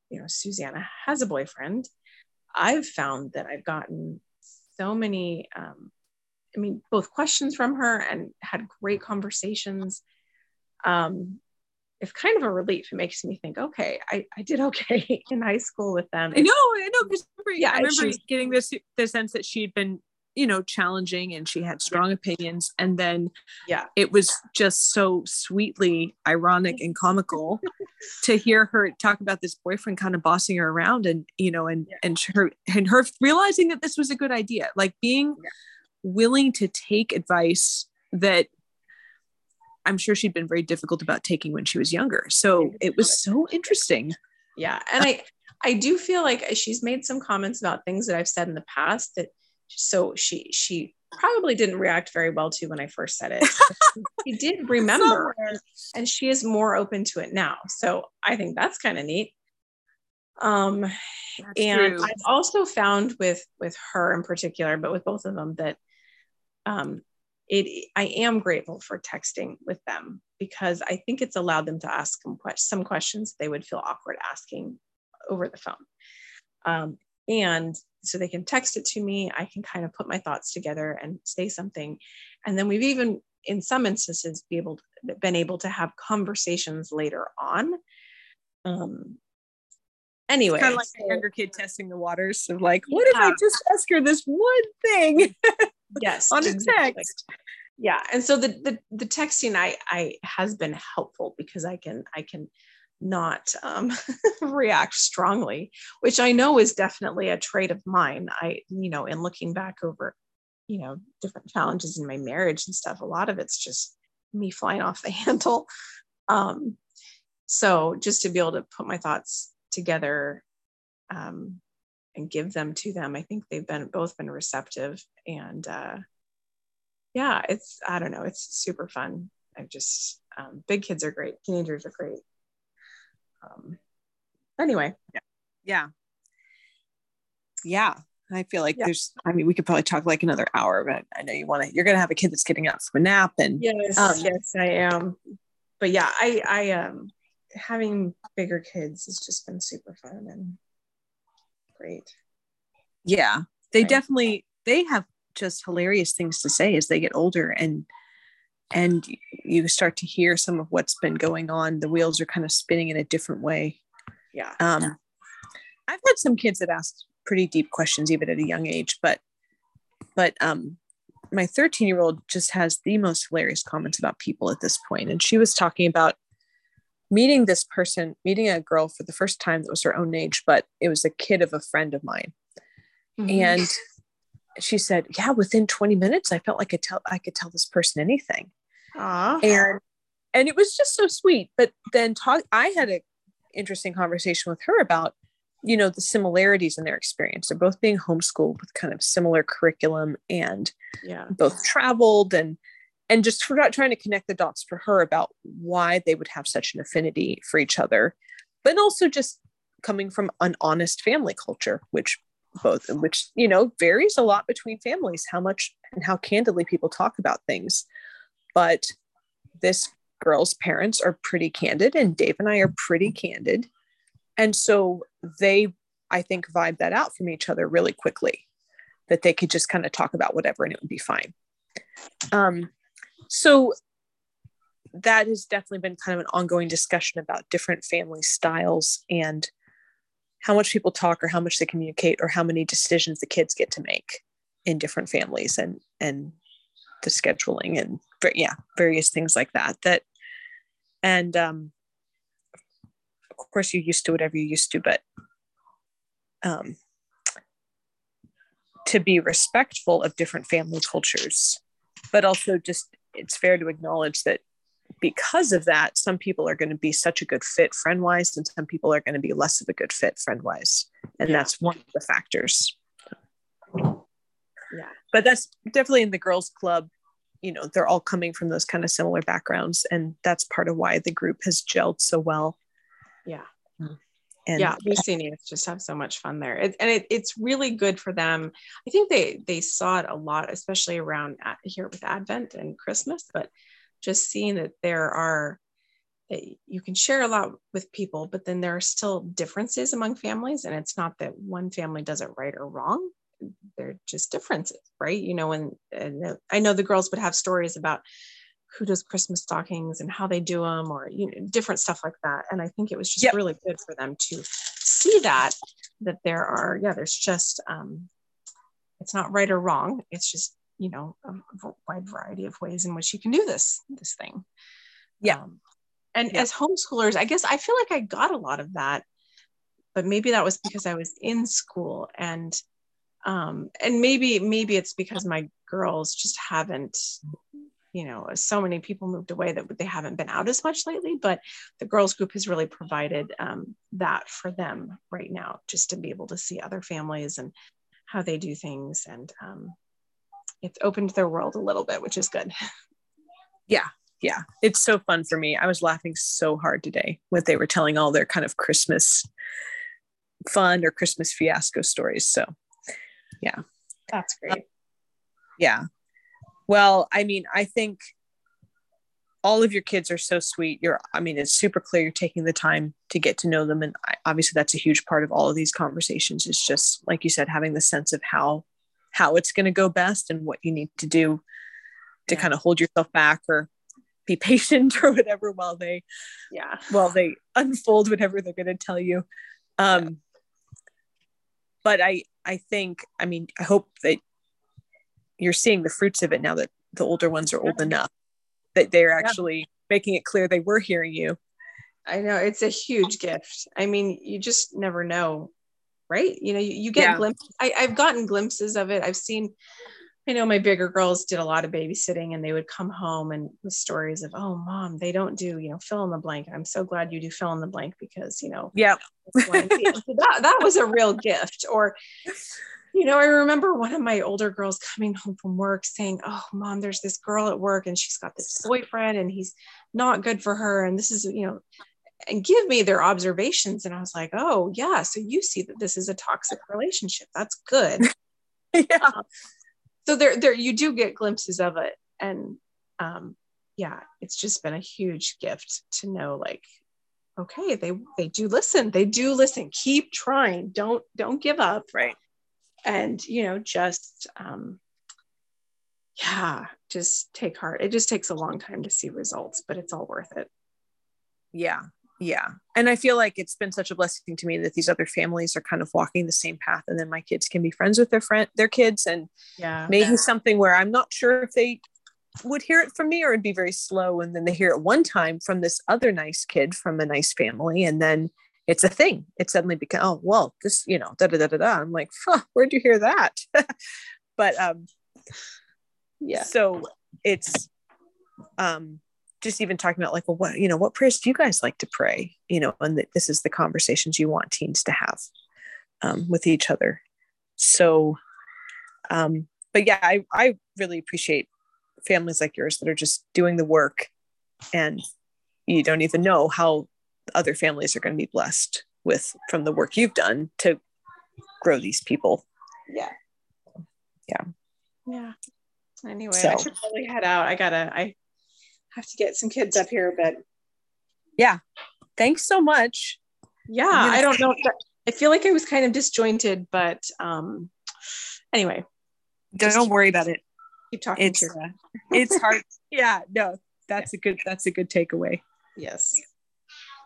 you know, Susanna has a boyfriend, I've found that I've gotten so many, um, I mean, both questions from her and had great conversations. Um, it's kind of a relief. It makes me think, okay, I, I did okay in high school with them. I know, I know, because yeah, I remember getting this the sense that she'd been you know challenging and she had strong opinions and then yeah. it was just so sweetly ironic and comical to hear her talk about this boyfriend kind of bossing her around and you know and yeah. and her and her realizing that this was a good idea. Like being yeah. willing to take advice that i'm sure she'd been very difficult about taking when she was younger. So it was so interesting. Yeah and i i do feel like she's made some comments about things that i've said in the past that so she she probably didn't react very well to when I first said it. she did remember and, and, she is more open to it now. So I think that's kind of neat. Um that's and true. I've also found with with her in particular, but with both of them that um it I am grateful for texting with them because I think it's allowed them to ask some, some questions they would feel awkward asking over the phone. Um, and so they can text it to me. I can kind of put my thoughts together and say something. And then we've even in some instances be able to, been able to have conversations later on. Um anyway kind of like so, a younger kid testing the waters of like what yeah. if i just ask her this one thing? Yes on a text. Yeah and so the, the the texting i i has been helpful because i can i can not um, react strongly, which I know is definitely a trait of mine. I, you know, in looking back over, you know, different challenges in my marriage and stuff, a lot of it's just me flying off the handle. Um, so just to be able to put my thoughts together um, and give them to them, I think they've been both been receptive and uh, yeah, it's I don't know, it's super fun. I've just um, big kids are great, teenagers are great um, anyway yeah yeah yeah I feel like yeah. there's, I mean, we could probably talk like another hour, but I know you want to, you're going to have a kid that's getting up from a nap and yes, um, yes, I am. But yeah, I, I, um, having bigger kids has just been super fun and great. Yeah. They right. definitely, they have just hilarious things to say as they get older and and you start to hear some of what's been going on the wheels are kind of spinning in a different way yeah um i've had some kids that asked pretty deep questions even at a young age. But but um my 13 year old just has the most hilarious comments about people at this point. And she was talking about meeting this person, meeting a girl for the first time that was her own age, but it was a kid of a friend of mine. Mm-hmm. And she said, Yeah, within 20 minutes, I felt like I tell I could tell this person anything. Aww. And and it was just so sweet. But then talk I had an interesting conversation with her about you know the similarities in their experience they're both being homeschooled with kind of similar curriculum and yeah both traveled and and just trying to connect the dots for her about why they would have such an affinity for each other but also just coming from an honest family culture which both which you know varies a lot between families how much and how candidly people talk about things but this girl's parents are pretty candid and dave and i are pretty candid and so they, I think, vibe that out from each other really quickly, that they could just kind of talk about whatever and it would be fine. Um, so that has definitely been kind of an ongoing discussion about different family styles and how much people talk or how much they communicate or how many decisions the kids get to make in different families and and the scheduling and yeah various things like that that and um of course you're used to whatever you're used to but um, to be respectful of different family cultures but also just it's fair to acknowledge that because of that some people are going to be such a good fit friend wise and some people are going to be less of a good fit friend wise and yeah. that's one of the factors yeah but that's definitely in the girls club you know they're all coming from those kind of similar backgrounds and that's part of why the group has gelled so well yeah. Mm. And yeah, these seniors just have so much fun there, it, and it, it's really good for them. I think they they saw it a lot, especially around here with Advent and Christmas. But just seeing that there are that you can share a lot with people, but then there are still differences among families, and it's not that one family does it right or wrong. They're just differences, right? You know, and, and I know the girls would have stories about who does Christmas stockings and how they do them or you know different stuff like that. And I think it was just yep. really good for them to see that that there are yeah there's just um, it's not right or wrong. It's just you know a wide variety of ways in which you can do this this thing. Yeah. Um, and yeah. as homeschoolers, I guess I feel like I got a lot of that, but maybe that was because I was in school and um, and maybe maybe it's because my girls just haven't you know so many people moved away that they haven't been out as much lately but the girls group has really provided um, that for them right now just to be able to see other families and how they do things and um, it's opened their world a little bit which is good. Yeah yeah. It's so fun for me. I was laughing so hard today when they were telling all their kind of christmas fun or christmas fiasco stories so yeah that's great yeah well, I mean, I think all of your kids are so sweet. You're, I mean, it's super clear you're taking the time to get to know them. And I, obviously that's a huge part of all of these conversations is just, like you said, having the sense of how, how it's going to go best and what you need to do to yeah. kind of hold yourself back or be patient or whatever while they, yeah, while they unfold whatever they're going to tell you. Um. But I, I think, I mean, I hope that you're seeing the fruits of it now that the older ones are old enough that they're actually yeah. making it clear they were hearing you. I know it's a huge gift. I mean, you just never know, right? You know, you, you get yeah. glimpses. I, I've gotten glimpses of it. I've seen, I know my bigger girls did a lot of babysitting and they would come home and with stories of, oh, mom, they don't do, you know, fill in the blank. I'm so glad you do fill in the blank because, you know, yeah, that, that was a real gift. Or, you know, I remember one of my older girls coming home from work saying, Oh, mom, there's this girl at work and she's got this boyfriend and he's not good for her. And this is, you know, and give me their observations. And I was like, Oh, yeah. So you see that this is a toxic relationship. That's good. yeah. Um, So there, there, you do get glimpses of it. And um, yeah, it's just been a huge gift to know like, okay, they, they do listen. They do listen. Keep trying. Don't, don't give up. Right and you know just um yeah just take heart it just takes a long time to see results but it's all worth it yeah yeah. And i feel like it's been such a blessing to me that these other families are kind of walking the same path and then my kids can be friends with their friend their kids and Yeah. maybe something where i'm not sure if they would hear it from me or it'd be very slow and then they hear it one time from this other nice kid from a nice family and then it's a thing. It suddenly becomes oh well this you know da da da da da. I'm like huh, where'd you hear that? But um Yeah. so it's um just even talking about like well what you know what prayers do you guys like to pray you know and that this is the conversations you want teens to have um, with each other so um but yeah i i really appreciate families like yours that are just doing the work and you don't even know how other families are going to be blessed with from the work you've done to grow these people Yeah. Yeah. Yeah. Anyway, I So- should probably head out. I gotta I have to get some kids up here, but yeah. thanks so much yeah, I don't know. I feel like I was kind of disjointed, but um anyway, don't, Just- worry about it keep talking It's- it's hard yeah no that's a good that's a good takeaway Yes.